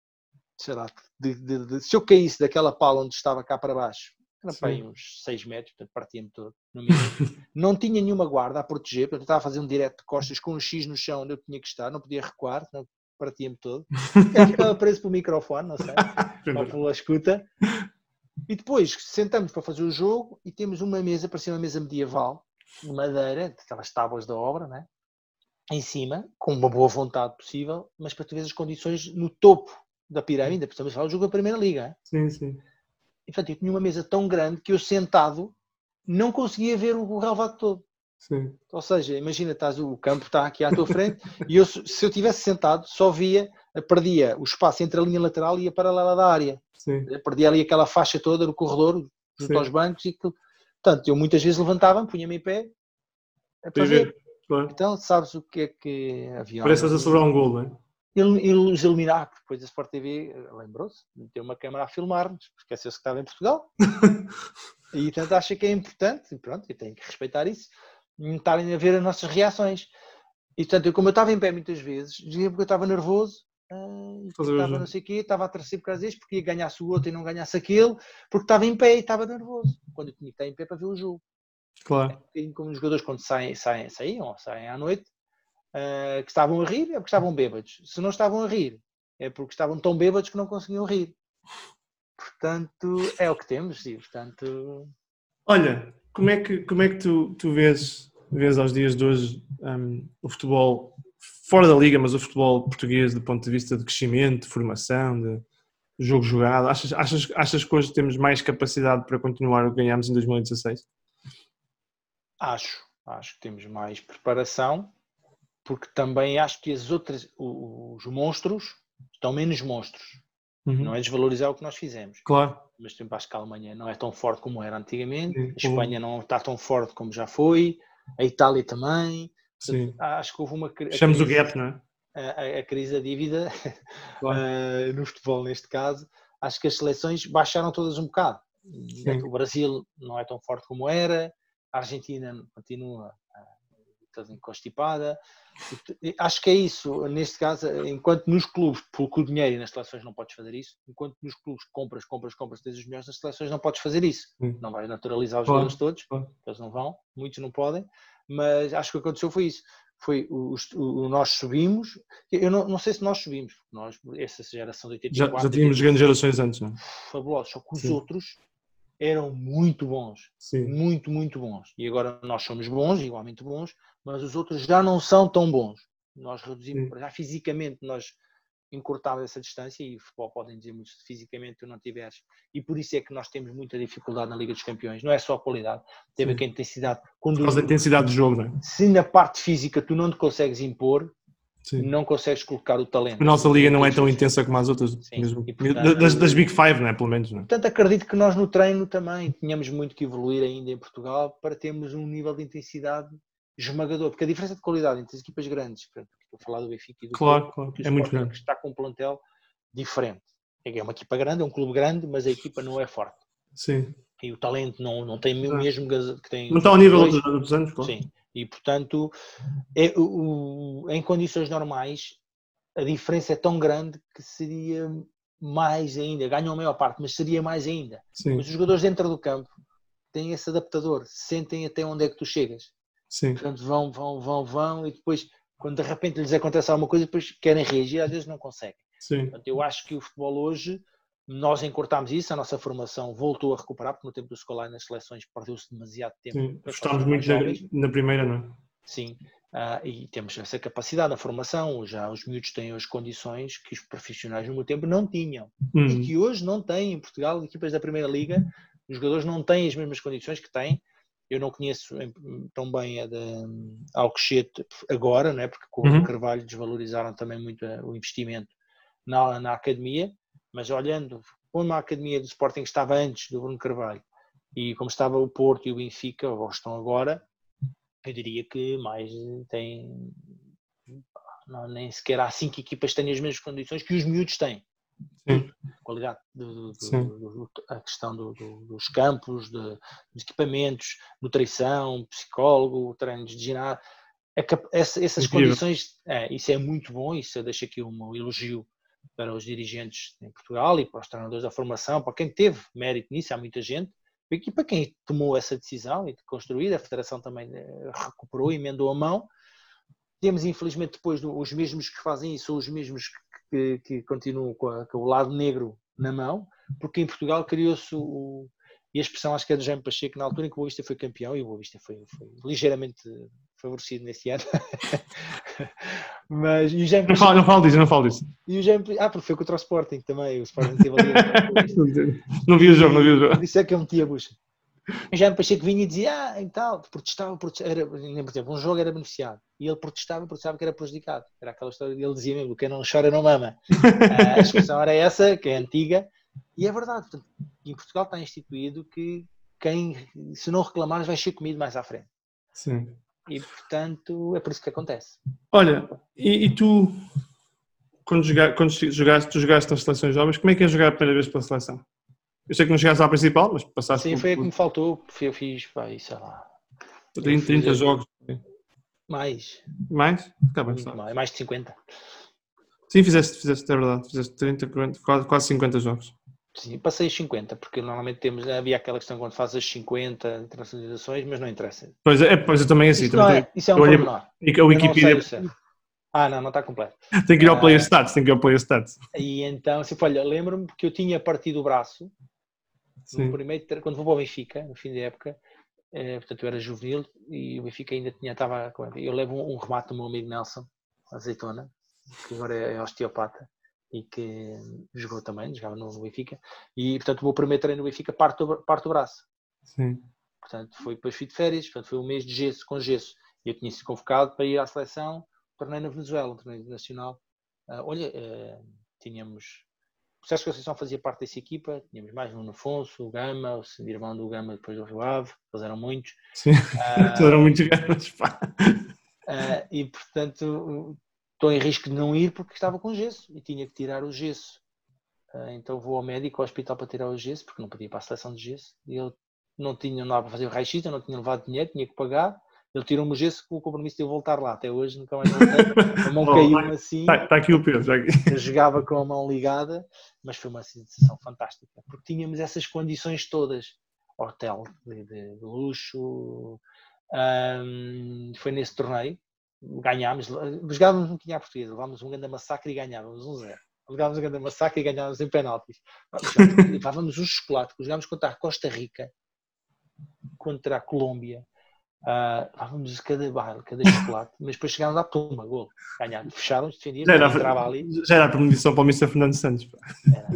sei lá, de, de- de- se eu caísse daquela pala onde estava cá para baixo, era para aí uns 6 metros, portanto partia-me todo. não tinha nenhuma guarda a proteger, portanto estava a fazer um direto de costas com um X no chão onde eu tinha que estar, não podia recuar, senão partia-me todo. Eu ficava preso pelo microfone, não sei, ou pela escuta. E depois sentamos para fazer o jogo e temos uma mesa, parecia uma mesa medieval, de madeira, daquelas tábuas da obra, né? em cima, com uma boa vontade possível, mas para tu ver as condições no topo da pirâmide, porque estamos a falar do jogo da Primeira Liga. Sim, sim. E portanto, eu tinha uma mesa tão grande que eu sentado não conseguia ver o relvado todo. Sim. Ou seja, imagina, estás, o campo está aqui à tua frente e eu, se eu tivesse sentado, só via, perdia o espaço entre a linha lateral e a paralela da área. sim. Perdia ali aquela faixa toda no corredor, junto Sim. aos bancos. E. Portanto, eu muitas vezes levantava-me, punha-me em pé a fazer. Claro. Então, sabes o que é que havia? Parece que estás a celebrar um gol, não é? eles eliminar, porque depois a Sport TV lembrou-se, meteu uma câmera a filmar-nos, esqueceu-se que estava em Portugal. e portanto acha que é importante, e pronto, e tem que respeitar isso, estarem a ver as nossas reações. E portanto, eu, como eu estava em pé muitas vezes, dizia porque eu estava nervoso, uh, estava não sei o quê, estava a torcer por causa disto, porque ia ganhasse o outro e não ganhasse aquele, porque estava em pé e estava nervoso, quando eu tinha que estar em pé para ver o jogo. Claro. É como os jogadores quando saem, saem, saíam ou saem à noite, uh, que estavam a rir, é porque estavam bêbados. Se não estavam a rir, é porque estavam tão bêbados que não conseguiam rir. Portanto, é o que temos, e portanto... Olha, como é que, como é que tu, tu vês, vês aos dias de hoje um, o futebol fora da liga, mas o futebol português do ponto de vista de crescimento, de formação, de jogo jogado? Achas, achas, achas que hoje temos mais capacidade para continuar o que ganhámos em 2016? Acho, acho que temos mais preparação porque também acho que as outras, os monstros estão menos monstros. Uhum. Não é desvalorizar o que nós fizemos. Claro. Mas tempo acho que a Alemanha não é tão forte como era antigamente, Sim. a Espanha não está tão forte como já foi, a Itália também. Sim. Acho que houve uma Fechamos o gap, não é? A, a, crise da dívida claro. uh, no futebol, neste caso. Acho que as seleções baixaram todas um bocado. Sim. O Brasil não é tão forte como era, a Argentina continua toda constipada. Acho que é isso, neste caso, enquanto nos clubes, porque o dinheiro e nas seleções não podes fazer isso, enquanto nos clubes compras, compras, compras, tens os melhores, nas seleções não podes fazer isso. Hum. Não vais naturalizar os jogadores todos, eles não vão, muitos não podem, mas acho que o que aconteceu foi isso. Foi o, o, o nós subimos, eu não, não, sei se nós subimos, nós, essa geração de 84. Já, já tínhamos grandes gerações antes, não é? Fabulosos, só que os Sim. outros eram muito bons. Sim. Muito, muito bons. E agora nós somos bons, igualmente bons, mas os outros já não são tão bons. Nós reduzimos, Sim. já fisicamente nós encurtámos essa distância e o futebol podem dizer muito fisicamente tu não tiveres. E por isso é que nós temos muita dificuldade na Liga dos Campeões. Não é só a qualidade, teve a intensidade. Quando, Por causa da intensidade do jogo, não é? Se na parte física tu não te consegues impor, Sim. não consegues colocar o talento. A nossa liga não é tão intensa como as outras, mesmo. Portanto, das, das, Big Five, não é? Pelo menos. Não é? Portanto, acredito que nós no treino também tínhamos muito que evoluir ainda em Portugal para termos um nível de intensidade esmagador, porque a diferença de qualidade entre as equipas grandes, estou a falar do Benfica e do claro, claro. é muito grande. está com um plantel diferente. É uma equipa grande, é um clube grande, mas a equipa não é forte. Sim. E o talento não, não tem o mesmo que tem. Não está ao nível dos outros anos, claro. Sim. E, portanto, é, o, em condições normais, a diferença é tão grande que seria mais ainda. Ganham a maior parte, mas seria mais ainda. Sim. Mas os jogadores dentro do campo têm esse adaptador, sentem até onde é que tu chegas. Sim. Portanto, vão, vão, vão, vão, e depois, quando de repente lhes acontece alguma coisa, depois querem reagir, às vezes não conseguem. Sim. Portanto, eu acho que o futebol hoje nós encurtámos isso, a nossa formação voltou a recuperar, porque no tempo do escolar nas seleções perdeu-se demasiado tempo. Sim, estamos muito na, na, primeira, não é? Sim, uh, e temos essa capacidade na formação, já os miúdos têm as condições que os profissionais no meu tempo não tinham, hum. e que hoje não têm em Portugal, equipas da Primeira Liga, os jogadores não têm as mesmas condições que têm, eu não conheço tão bem a de Alcochete agora, né, porque com uhum. o Carvalho desvalorizaram também muito o investimento na, na academia, mas olhando como a academia do Sporting estava antes do Bruno Carvalho e como estava o Porto e o Benfica, ou estão agora, eu diria que mais tem. Não, nem sequer há cinco equipas que têm as mesmas condições que os miúdos têm. Sim. Qualidade, do, do, do, a questão dos campos, de, dos equipamentos, nutrição, psicólogo, treinos de ginásio. essas condições, é, isso é muito bom, isso deixa aqui um elogio para os dirigentes em Portugal e para os treinadores da formação, para quem teve mérito nisso, há muita gente, e para quem tomou essa decisão e de construir, a Federação também eh, recuperou, emendou a mão. Temos, infelizmente, depois os mesmos que fazem isso, são os mesmos que, que continuam com, a, com, o lado negro na mão, porque em Portugal criou-se o, e a expressão acho que é do Jaime Pacheco, na altura em que o Boa Vista foi campeão, e o Boa Vista foi, foi ligeiramente favorecido nesse ano. Mas, e o Jaime Pacheco, não, falo, não falo disso, não falo disso. E o Jaime, ah, porque foi contra o Sporting também, o Sporting teve ali. não vi o jogo, não vi o jogo. Isso é que eu meti a bucha. O Jaime Pacheco vinha e dizia, ah, e tal, protestava, protestava era, por exemplo, um jogo era beneficiado, e ele protestava e protestava que era prejudicado. Era aquela história, ele dizia mesmo, quem não chora não mama. a expressão era essa, que é antiga, e é verdade. Portanto, em Portugal está instituído que quem, se não reclamares, vai ser comido mais à frente. Sim. E, portanto, é por isso que acontece. Olha, e, e tu, quando, joga, quando jogaste, tu jogaste nas seleções jovens, como é que é jogar a primeira vez pela seleção? Eu sei que não chegaste à principal, mas passaste Sim, por, foi a que me faltou. Eu fiz, pá, sei lá. 30, 30 jogos. Mais. Mais? Tá bem, Muito mais, mais de 50. Sim, fizeste, fizeste, é verdade. Fizeste 30, 40, quase, quase 50 jogos. Sim, passei os 50, porque normalmente temos, havia aquela questão quando fazes as 50 internacionalizações, mas não interessa. Pois é, pois eu também assim. Isso, também é, tenho- isso é um eu olhei- a Eu Wikipedia. Ah, não, não está completo. tem que ir ao Player Ah. Stats, tem que ir ao Player Stats. E então, se olha, lembro-me que eu tinha partido o braço primeiro, quando vou para o Benfica, no fim da época, eh, portanto eu era juvenil e o Benfica ainda tinha, estava, com- eu levo um, um remate do meu amigo Nelson, azeitona, que agora é osteopata e que jogou também, jogava no, Benfica, e portanto o meu primeiro treino no Benfica parte o, parte o braço. Sim. Portanto, foi depois fui de férias, portanto, foi um mês de gesso com gesso. E eu tinha sido convocado para ir à seleção, torneio na Venezuela, um torneio nacional. Ah, olha, eh, tínhamos. O Sérgio Conceição fazia parte dessa equipa, tínhamos mais Nuno Afonso, o Gama, o irmão do Gama depois do Rio Ave, eles eram muitos. Sim. Todos eram muito grandes. pá. ah, e portanto, estou em risco de não ir porque estava com gesso e tinha que tirar o gesso. Então vou ao médico, ao hospital para tirar o gesso, porque não podia ir para a seleção de gesso. E ele não tinha nada para fazer o raio-x, eu não tinha levado dinheiro, tinha que pagar. Ele tirou-me o gesso com o compromisso de eu voltar lá. Até hoje nunca mais voltei. A mão Oh, caiu-me assim, Está tá aqui o já aqui. eu jogava com a mão ligada, mas foi uma sensação fantástica, porque tínhamos essas condições todas. Hotel de, de luxo, ahm, foi nesse torneio, ganhámos, jogávamos um bocadinho à portuguesa, levámos um grande massacre e ganhávamos um zero. Levávamos um grande massacre e ganhávamos em penaltis. Levávamos um chocolate, jogámos contra a Costa Rica, contra a Colômbia, ah, levávamos cada barra, cada chocolate, mas depois chegámos à tumba, gol, ganhámos, fecharam-nos, defendíamos, Já era, entrava ali. já era a premonição para o Mr. Fernando Santos.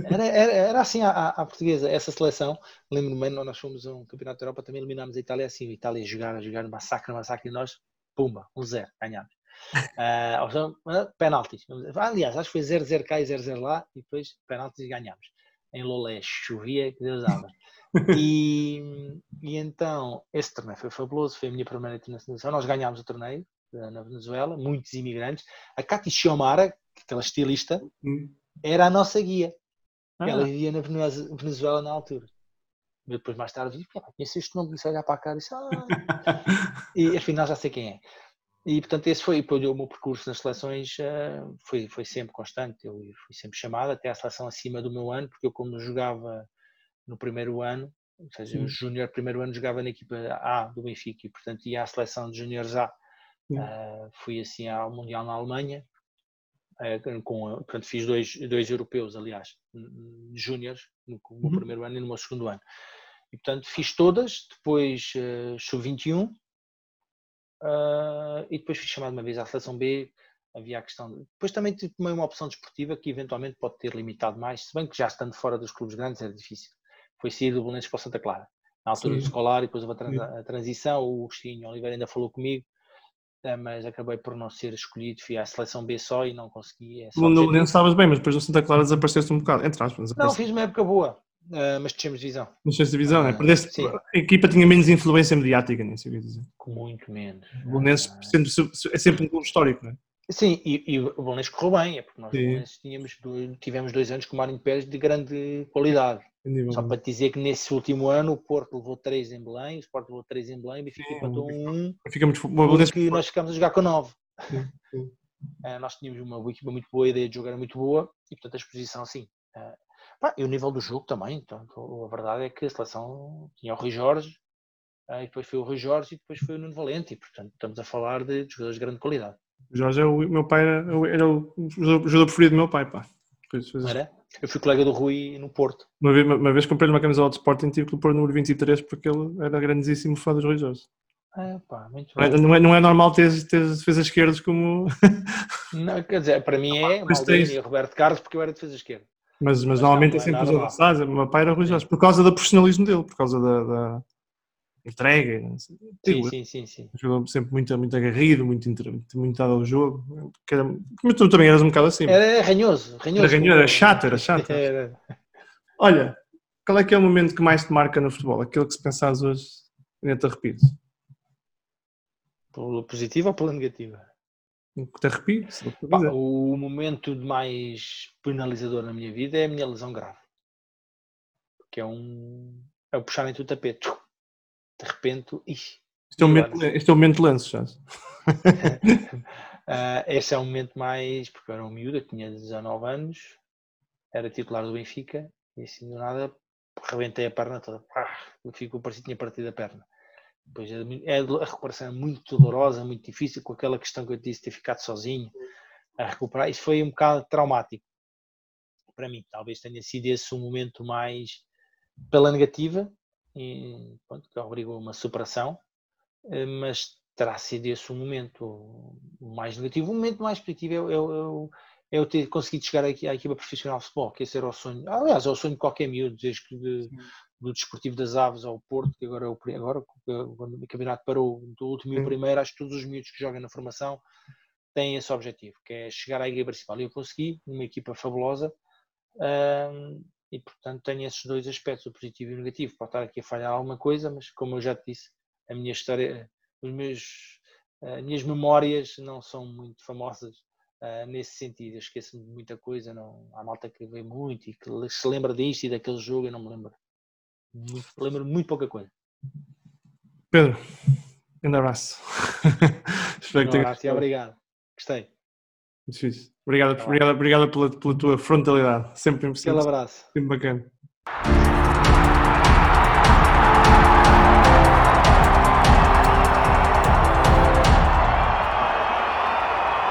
Era, era, era assim à portuguesa, essa seleção. Lembro-me nós fomos a um campeonato da Europa, também eliminámos a Itália assim. A Itália a jogar, a jogar, massacre, massacre, e nós, pumba, um zero, ganhámos. Seja, ah, penaltis. Aliás, acho que foi 0-0 cá e 0-0 lá, e depois penaltis e ganhámos. Em Lolé, chovia, que Deus dava. E, e então, esse torneio foi fabuloso, foi a minha primeira internacionalização. Nós ganhámos o torneio eh, na Venezuela, muitos imigrantes. A Cati Xiomara, aquela estilista, Hum. era a nossa guia. Ah, Ela vivia na Venez- Venezuela na altura. Eu depois mais tarde "Pá, conheço este nome, disse olhar para a cara e disse, ah. e afinal já sei quem é. E portanto esse foi, o meu percurso nas seleções eh, foi, foi sempre constante, eu fui sempre chamado até à seleção acima do meu ano, porque eu como jogava no primeiro ano, ou seja, o júnior primeiro ano jogava na equipa A do Benfica e portanto ia à seleção de júniores A. Eh, fui assim ao Mundial na Alemanha, eh, com, portanto, fiz dois, dois europeus, aliás, júniores, no, no Uhum. primeiro ano e no meu segundo ano. E, portanto, fiz todas, depois uh, sub-21, ah, e depois fui chamado uma vez à seleção B, havia a questão... de- Depois também tive- tomei uma opção desportiva que eventualmente pode ter limitado mais, se bem que já estando fora dos clubes grandes era difícil. Foi sair do Bolonenses para o Santa Clara. Na altura do Sim. escolar, e depois houve a, trans- a transição, o Agostinho Oliveira ainda falou comigo, eh, mas acabei por não ser escolhido, fui à seleção B só e não consegui. é No Belenenses estavas bem, mas depois no Santa Clara desapareceste um bocado. Entre aspas, Não, fiz uma época boa, eh, mas descemos divisão, se divisão, né? Ah, Perdeste, sim. a equipa tinha menos influência mediática, nem sei o que dizer. com muito menos. O Belenenses Ah, sempre- é sempre um clube histórico, não é? Sim, e, e o Bolonenses correu bem, é porque nós. Bolonenses tínhamos, dois- tivemos dois anos com o Mário Pérez de grande qualidade. Entendi, Só para te dizer que nesse último ano o Porto levou três em Belém, o Sport levou três em Belém, o Benfica empatou o um, Fica muito. O Belenenses porque nós ficámos a jogar com nove. Sim, sim. Eh, nós tínhamos uma equipa muito boa, a ideia de jogar era muito boa e portanto a exposição sim. Pá, e o nível do jogo também, então, a verdade é que a seleção tinha o Rui Jorge, eh, e depois foi o Rui Jorge e depois foi o Nuno Valente, e portanto estamos a falar de, de jogadores de grande qualidade. O Jorge é o meu pai, era, o- era o jogador, preferido do meu pai, pá. Era? Eu fui colega do Rui no Porto. Uma vez, uma vez comprei-lhe uma camisola de Sporting tive que lhe pôr o número 23 porque ele era grandíssimo fã dos Rui Jorge. É, pá, Não é, não é, não é normal ter, ter defesas esquerdas como. Não, quer dizer, para mim é Maldini e Roberto Carlos porque eu era defesa esquerda. Mas, mas, Mas normalmente não, é sempre é os normal. avançados. O meu pai era Rui Jorge por causa do profissionalismo dele, por causa da, da entrega. Sim, sim, sim, sim. jogador sempre muito, muito agarrido, muito, muito, muito dado ao jogo. Mas tu também eras um bocado assim. Era ranhoso, ranhoso. Era ranhoso, era chato, era chato. Era. Olha, qual é que é o momento que mais te marca no futebol? Aquele que se pensares hoje ainda te? Pela positiva ou pela negativa? Te arrepio. Pá, o momento mais penalizador na minha vida é a minha lesão grave. Que é um. É o puxarem-te o tapete. De repente, ixi, Este é o momento, este é o momento de lenço, já. Ah, esse é o momento mais. Porque eu era um miúdo, eu tinha 19 anos, era titular do Benfica, e assim do nada rebentei a perna toda. Pá, Eu fico, parecia que tinha partido a perna. Depois é, é a recuperação é muito dolorosa, muito difícil, com aquela questão que eu disse, ter ficado sozinho a recuperar. Isso foi um bocado traumático para mim. Talvez tenha sido esse o momento mais pela negativa, e, pronto, que obrigou uma superação, eh, mas terá sido esse o momento o mais negativo. O momento mais positivo é, eu- é, eu- é eu ter conseguido chegar aqui à equipa profissional de futebol, que esse era o sonho. Aliás, é o sonho de qualquer miúdo, desde que de- do Desportivo das Aves ao Porto, que agora é o agora quando o campeonato parou do último e o primeiro, acho que todos os miúdos que jogam na formação têm esse objetivo, que é chegar à equipa principal. E eu consegui, numa equipa fabulosa, e portanto tenho esses dois aspectos, o positivo e o negativo. Pode estar aqui a falhar alguma coisa, mas como eu já te disse, a minha história, os meus, as minhas memórias não são muito famosas ah, nesse sentido. Eu esqueço-me de muita coisa, não, há malta que vê muito e que se lembra disto e daquele jogo, eu não me lembro. Muito- lembro muito pouca coisa. Pedro, grande abraço. Espero Um que tenhas abraço e obrigado. Gostei. Muito. Obrigado, Tá obrigado, obrigado pela, pela tua frontalidade. Sempre, sempre, abraço. sempre bacana.